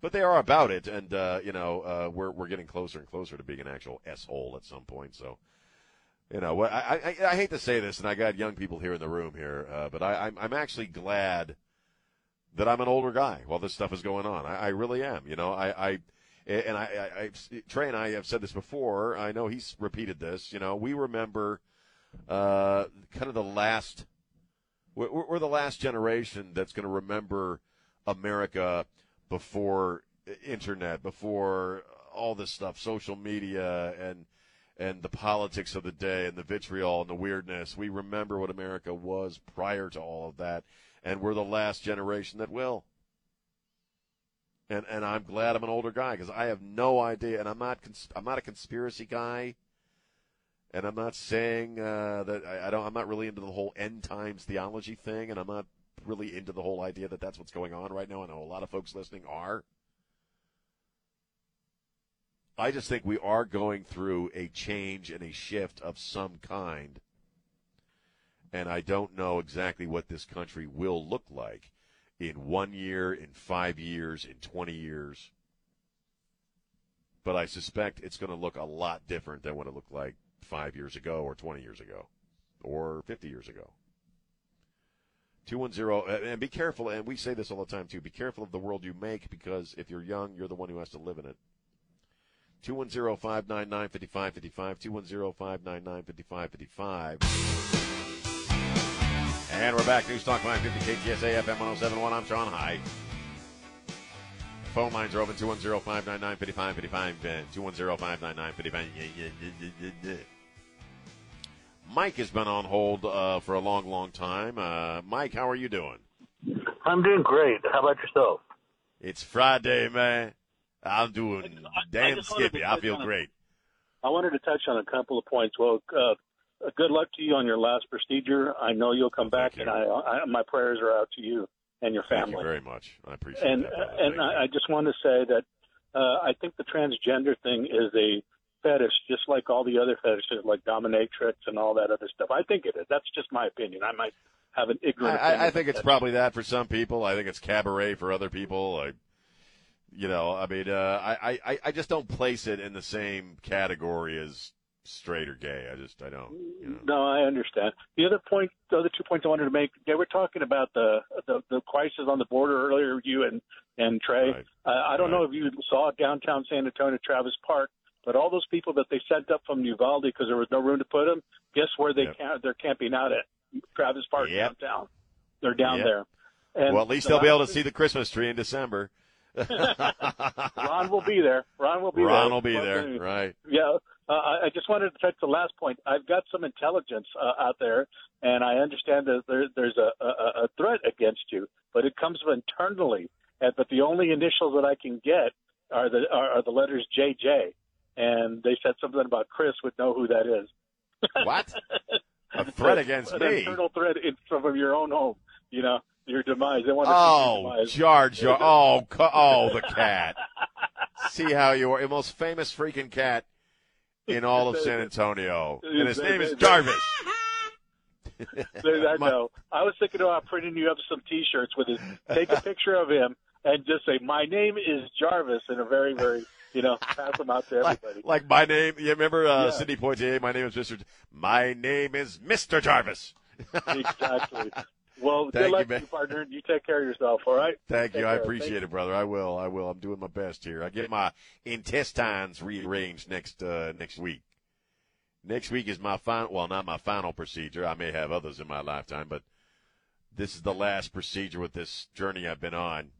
But they are about it, and, uh, you know, uh, we're, we're getting closer and closer to being an actual S-hole at some point, so you know, I, I, I hate to say this, and I got young people here in the room here, uh, but I, I'm, I'm actually glad that I'm an older guy while this stuff is going on. I, I really am. You know, I, I and I, I, Trey and I have said this before. I know he's repeated this. You know, we remember uh, kind of the last. We're, we're the last generation that's going to remember America before internet, before all this stuff, social media, and and the politics of the day and the vitriol and the weirdness. We remember what America was prior to all of that, and we're the last generation that will. And and I'm glad I'm an older guy because I have no idea, and I'm not I'm not a conspiracy guy, and I'm not saying uh, that I, I don't I'm not really into the whole end times theology thing, and I'm not really into the whole idea that that's what's going on right now. I know a lot of folks listening are. I just think we are going through a change and a shift of some kind. And I don't know exactly what this country will look like in one year, in five years, in 20 years. But I suspect it's going to look a lot different than what it looked like five years ago, or 20 years ago, or 50 years ago. 210, and be careful, and we say this all the time too be careful of the world you make because if you're young, you're the one who has to live in it. 210 599 5555. 210 599 5555. And we're back. News Talk 550 KTSA FM 1071. I'm Sean High. Phone lines are open 210 599 5555. 210 599 5555. Mike has been on hold uh, for a long, long time. Uh, Mike, how are you doing? I'm doing great. How about yourself? It's Friday, man. I'm doing damn just wanted skippy. I feel great. I wanted to touch on a couple of points. Well, uh, good luck to you on your last procedure. I know you'll come back, and I, I, my prayers are out to you and your family. Thank you very much. I appreciate it. and that. brother. and I, I just want to say that uh, I think the transgender thing is a fetish, just like all the other fetishes, like dominatrix and all that other stuff. I think it is. That's just my opinion. I might have an ignorant. I, I think it's probably that for some people. I think it's cabaret for other people. I, you know, I mean, uh, I, I, I just don't place it in the same category as straight or gay. I just, I don't. You know. No, I understand. The other point, the other two points I wanted to make, they were talking about the the, the crisis on the border earlier. You and and Trey. Uh, I don't know if you saw downtown San Antonio, Travis Park, but all those people that they sent up from Uvalde because there was no room to put them. Guess where they camp? They're camping out at Travis Park Yep. downtown. They're down Yep. there. And well, at least the they'll be able to see the Christmas tree in December. Ron will be there. Ron will be there. Ron will be there, right? Yeah, uh, I just wanted to touch the last point. I've got some intelligence uh, out there, and I understand that there, there's a, a, a threat against you, but it comes from internally. And, but the only initials that I can get are the are, are the letters JJ, and they said something about Chris would know who that is. What? A threat against me. An internal threat in, from your own home. You know your demise. They want to see Oh, your demise. Jar Jar. Oh, cu- oh, the at. See how you are. The most famous freaking cat in all of San Antonio. And his name is Jarvis. I know. I was thinking about printing you up some T-shirts with his. Take a picture of him and just say, "My name is Jarvis," in a very, very, you know, pass them out to everybody. Like, like my name, you remember uh, Yeah. Sidney Poitier? My name is Mister. My name is Mister Jarvis. exactly. Well, Thank good luck, you, partner. You take care of yourself. All right. Thank Take you. I appreciate Thank it, brother. I will. I will. I'm doing my best here. I get my intestines rearranged next uh, next week. Next week is my final. Well, not my final procedure. I may have others in my lifetime, but this is the last procedure with this journey I've been on.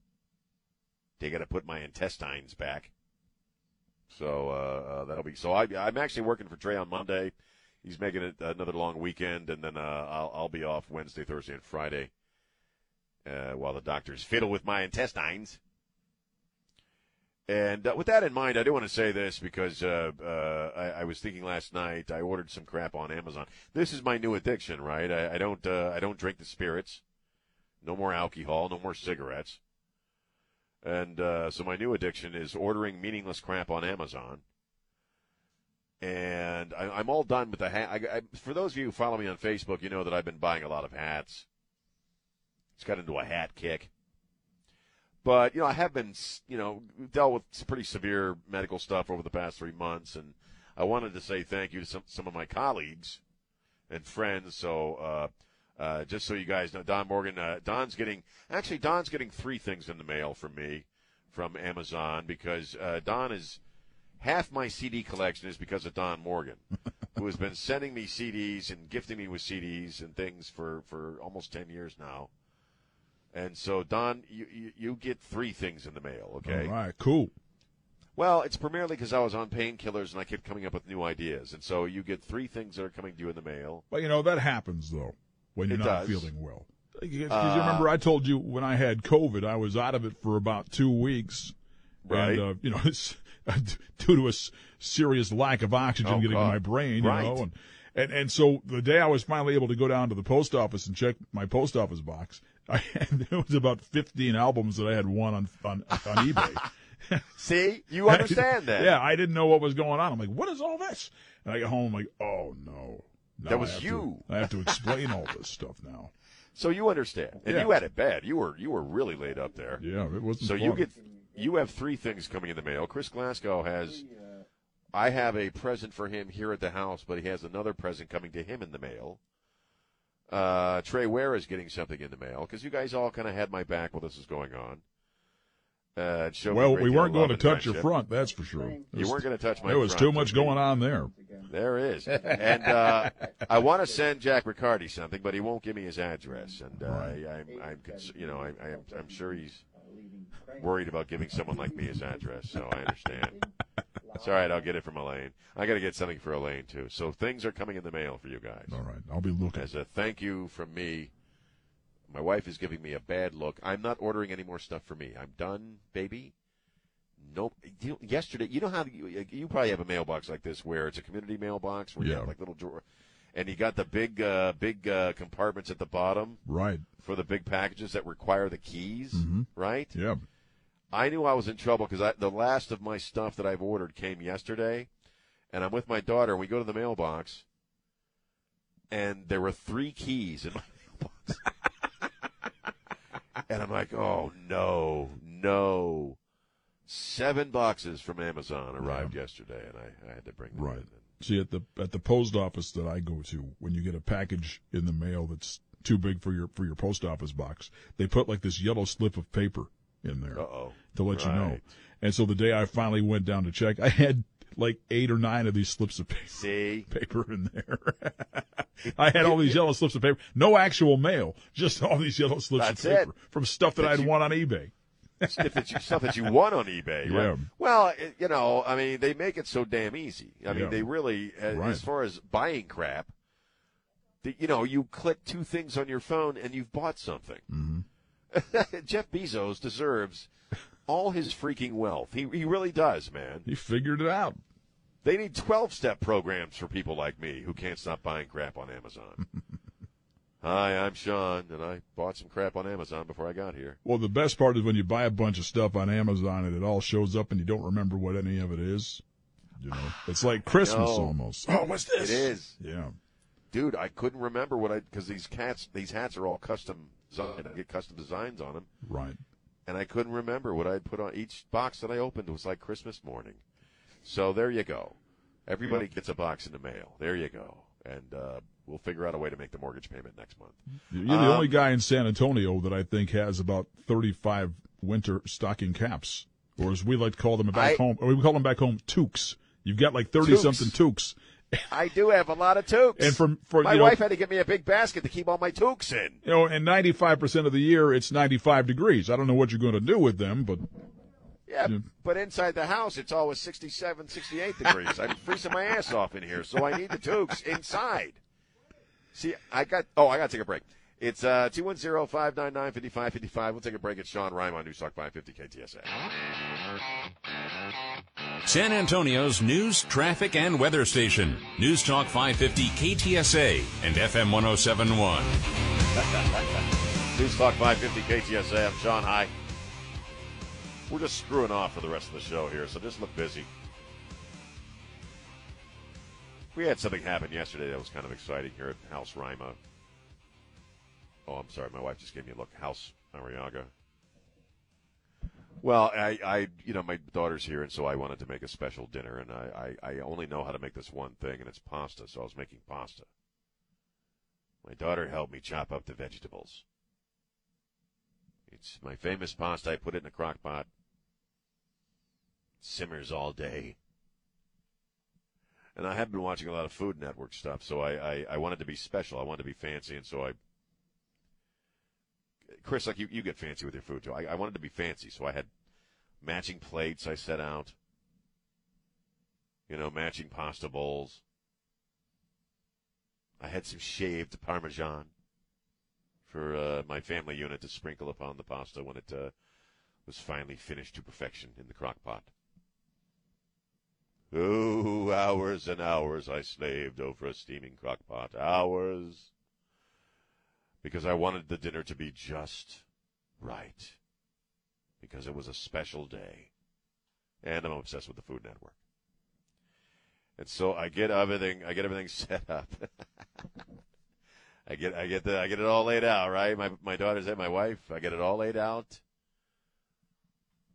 They got to put my intestines back. So uh, uh, that'll be. So I, I'm actually working for Trey on Monday. He's making it another long weekend, and then uh, I'll, I'll be off Wednesday, Thursday, and Friday uh, while the doctors fiddle with my intestines. And uh, with that in mind, I do want to say this because uh, uh, I, I was thinking last night. I ordered some crap on Amazon. This is my new addiction, right? I, I don't. Uh, I don't drink the spirits. No more alcohol. No more cigarettes. And uh, so my new addiction is ordering meaningless crap on Amazon. And I, I'm all done with the hat. I, I, for those of you who follow me on Facebook, you know that I've been buying a lot of hats. It's got into a hat kick. But, you know, I have been, you know, dealt with some pretty severe medical stuff over the past three months. And I wanted to say thank you to some, some of my colleagues and friends. So, uh, uh, just so you guys know, Don Morgan, uh, Don's getting, actually, Don's getting three things in the mail from me from Amazon because uh, Don is, half my CD collection is because of Don Morgan, who has been sending me CDs and gifting me with CDs and things for, for almost 10 years now. And so, Don, you, you, you get three things in the mail, okay? All right, cool. Well, it's primarily because I was on painkillers and I kept coming up with new ideas. And so you get three things that are coming to you in the mail. But you know that happens though when you're It not does. feeling well. Because Uh, you remember I told you when I had COVID, I was out of it for about two weeks. Right. And, uh, you know, it's due to a serious lack of oxygen Oh, getting to God. my brain, you Right. know, and, and, and so the day I was finally able to go down to the post office and check my post office box, I had, there was about 15 albums that I had won on, on, on eBay. See, you understand that. Yeah, I didn't know what was going on. I'm like, what is all this? And I get home, I'm like, oh no. Now That I was to- you. I have to explain all this stuff now. So you understand, and Yeah. you had it bad. You were you were really laid up there. Yeah, it wasn't So you get you have three things coming in the mail. Chris Glasgow has. I have a present for him here at the house, but he has another present coming to him in the mail. Uh, Trey Ware is getting something in the mail because you guys all kind of had my back while this was going on. Uh, it showed me a Well, we weren't going to love and touch your front, that's for sure. It You was- weren't going to touch my. There was front, too much going on there. There is, and uh, I want to send Jack Riccardi something, but he won't give me his address, and uh, I, I'm, I'm, you know, I, I am, I'm sure he's worried about giving someone like me his address. So I understand. It's all right. I'll get it from Elaine. I got to get something for Elaine too. So things are coming in the mail for you guys. All right, I'll be looking. As a thank you from me, my wife is giving me a bad look. I'm not ordering any more stuff for me. I'm done, baby. Nope. You, yesterday, you know how you, you probably have a mailbox like this where it's a community mailbox where you have like little drawer, and you got the big, uh, big uh, compartments at the bottom Right. for the big packages that require the keys, Mhm. right? Yeah. I knew I was in trouble because the last of my stuff that I've ordered came yesterday, and I'm with my daughter. and We go to the mailbox, and there were three keys in my mailbox, and I'm like, "Oh no, no!" Seven boxes from Amazon arrived yesterday, and I, I had to bring them Right. in. See at the at the post office that I go to, when you get a package in the mail that's too big for your for your post office box, they put like this yellow slip of paper in there Uh-oh. to let you know. And so the day I finally went down to check, I had like eight or nine of these slips of paper, See, paper in there. I had all these yellow slips of paper, no actual mail, just all these yellow slips That's of it. paper from stuff that, That I'd you- won on eBay. Stuff that you, stuff that you won on eBay. Right? Yeah. Well, it, you know, I mean, they make it so damn easy. I mean, they really, as, Right. as far as buying crap, the, you know, you click two things on your phone and you've bought something. Mm-hmm. Jeff Bezos deserves all his freaking wealth. He he really does, man. He figured it out. They need twelve step programs for people like me who can't stop buying crap on Amazon. Hi, I'm Sean, and I bought some crap on Amazon before I got here. Well, the best part is when you buy a bunch of stuff on Amazon and it all shows up and you don't remember what any of it is. You know, it's like Christmas almost. Oh, what's this? It is. Yeah. dude, I couldn't remember what I because these cats, these hats are all custom designed. I get custom designs on them, Right. and I couldn't remember what I'd put on each box that I opened was like Christmas morning. So there you go. Everybody gets a box in the mail. There you go. And uh, we'll figure out a way to make the mortgage payment next month. You're the Um, only guy in San Antonio that I think has about 35 winter stocking caps, or as we like to call them back I- home, or we call them back home toques. You've got like 30 something toques. I do have a lot of toques. And from- for, my you know- wife had to get me a big basket to keep all my toques in. You know, and 95% of the year it's 95 degrees. I don't know what you're going to do with them, but Yeah, Yeah. but inside the house, it's always 67, 68 degrees. I'm freezing my ass off in here, so I need the toques inside. See, I got, oh, I got to take a break. It's uh, 210 599 5555. We'll take a break at Sean Rima on News Talk 550 KTSA. San Antonio's news, traffic, and weather station. News Talk 550 KTSA and FM 1071. News Talk 550 KTSA. I'm Sean High. We're just screwing off for the rest of the show here, so just look busy. We had something happen yesterday that was kind of exciting here at House Rima. Oh, I'm sorry, my wife just gave me a look. House Ariaga. Well, I, I, you know, my daughter's here, and so I wanted to make a special dinner, and I, I, I only know how to make this one thing, and it's pasta. So I was making pasta. My daughter helped me chop up the vegetables. It's my famous pasta. I put it in a crock pot. Simmers all day. And I have been watching a lot of Food Network stuff, so I, I, I wanted to be special. I wanted to be fancy, and so I. Chris, like you, you get fancy with your food too. I, I wanted to be fancy, so I had matching plates I set out. You know, matching pasta bowls. I had some shaved Parmesan for uh, my family unit to sprinkle upon the pasta when it uh, was finally finished to perfection in the crock pot. Oh, hours and hours I slaved over a steaming crock pot. Hours. Because I wanted the dinner to be just right. Because it was a special day. And I'm obsessed with the Food Network. And so I get everything I get everything set up. I get I get the I get it all laid out, right? My my daughter's at my wife. I get it all laid out.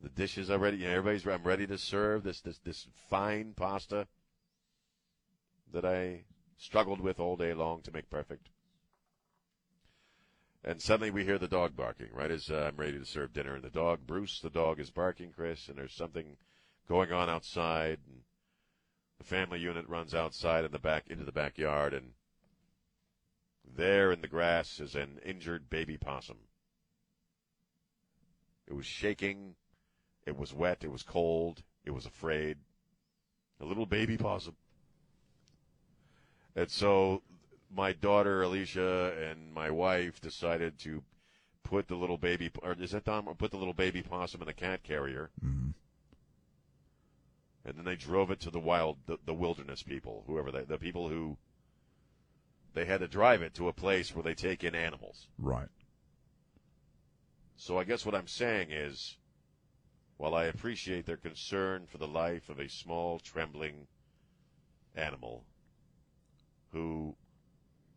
The dishes are ready. You know, everybody's I'm ready to serve this this this fine pasta that I struggled with all day long to make perfect. And suddenly we hear the dog barking, right as uh, I'm ready to serve dinner. And the dog, Bruce, the dog is barking, Chris, and there's something going on outside. And the family unit runs outside in the back into the backyard, and there in the grass is an injured baby possum. It was shaking. It was wet. It was cold. It was afraid. A little baby possum. And so my daughter Alicia and my wife decided to put the little baby, or is that Dom? Or put the little baby possum in a cat carrier. Mm-hmm. And then they drove it to the wild, the, the wilderness people, whoever they, the people who they had to drive it to a place where they take in animals. right. So I guess what I'm saying is, while I appreciate their concern for the life of a small, trembling animal who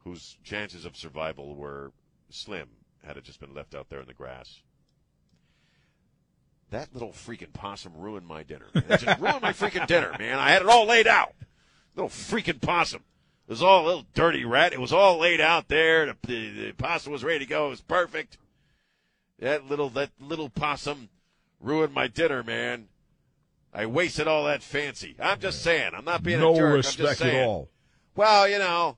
whose chances of survival were slim had it just been left out there in the grass. That little freaking possum ruined my dinner. It just ruined my freaking dinner, man. I had it all laid out. Little freaking possum. It was all a little dirty rat. It was all laid out there. The, the, the possum was ready to go. It was perfect. That little that little possum ruined my dinner, man. I wasted all that fancy. I'm just saying. I'm not being no a jerk. I'm respect just at saying. all. Well, you know,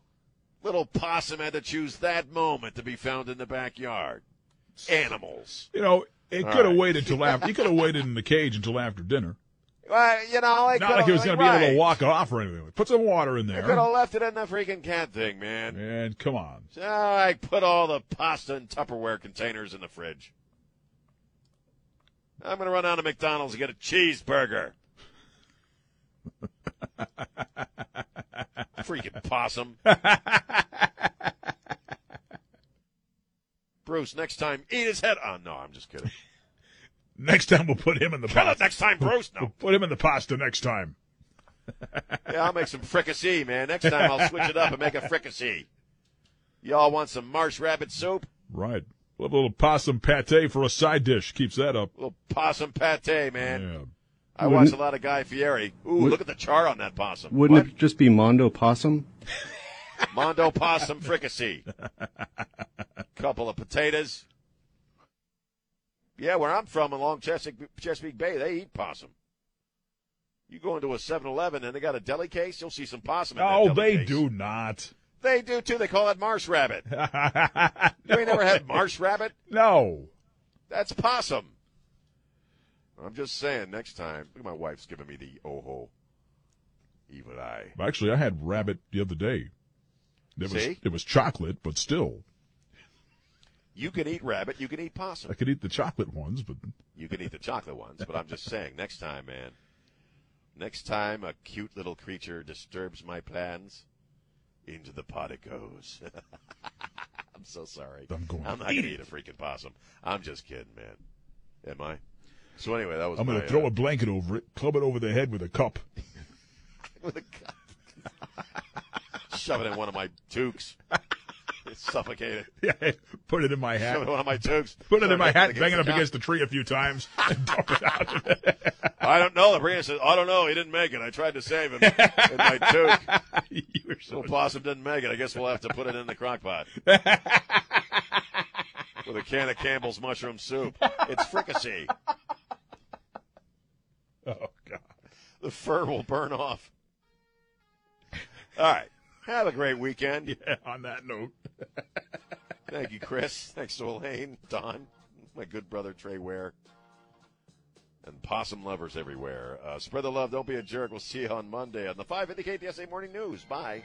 little possum had to choose that moment to be found in the backyard. Animals. You know, it could have right. waited till after. You could have waited in the cage until after dinner. Well, you know, I Not like it was going to be able to walk off or anything. Put some water in I there. could have left it in the freaking cat thing, man. And come on. So I put all the pasta and Tupperware containers in the fridge. I'm going to run down to McDonald's and get a cheeseburger. Freaking possum. Bruce, next time, eat his head. Oh, no, I'm just kidding. Next time we'll put him in the Kill pasta. it next time, Bruce. We'll put him in the pasta next time. Yeah, I'll make some fricassee, man. Next time I'll switch it up and make a fricassee. Y'all want some marsh rabbit soup? Right. A little possum pate for a side dish keeps that up. A little possum pate, man. Yeah. I Wouldn't- watch a lot of Guy Fieri. Ooh, Would- look at the char on that possum. Wouldn't What? it just be Mondo Possum? Mondo possum fricassee. Couple of potatoes. Yeah, where I'm from along Chesapeake, Chesapeake Bay, they eat possum. You go into a 7-Eleven and they got a deli case, you'll see some possum. In that Oh, deli they case. do not. They do too. They call it marsh rabbit. You ain't never had marsh rabbit? No. That's possum. I'm just saying. Next time, look, at my wife's giving me the oh evil eye. Actually, I had rabbit the other day. It was See? it was chocolate, but still, You can eat rabbit. You can eat possum. I could eat the chocolate ones, but You can eat the chocolate ones, but I'm just saying, next time, man. Next time a cute little creature disturbs my plans, into the pot it goes. I'm so sorry. I'm going I'm not going to eat a freaking possum. I'm just kidding, man. Am I? So anyway, that was I'm going to throw uh, a blanket over it, club it over the head with a cup. with a cup. Shove it in one of my toques. Suffocate it. Yeah, put it in my hat. Shove it in one of my toques. Put it in my hat, bang it up against the tree a few times, and dump it out. I don't know. The Brian says, I don't know. He didn't make it. I tried to save him in my toque. you so possum didn't make it. I guess we'll have to put it in the crock pot. With a can of Campbell's mushroom soup. It's fricassee. Oh God. The fur will burn off. All right. Have a great weekend. Yeah, on that note. Thank you, Chris. Thanks to Elaine, Don, my good brother Trey Ware, and possum lovers everywhere. Uh, spread the love. Don't be a jerk. We'll see you on Monday on the 5 KTSA Morning News. Bye.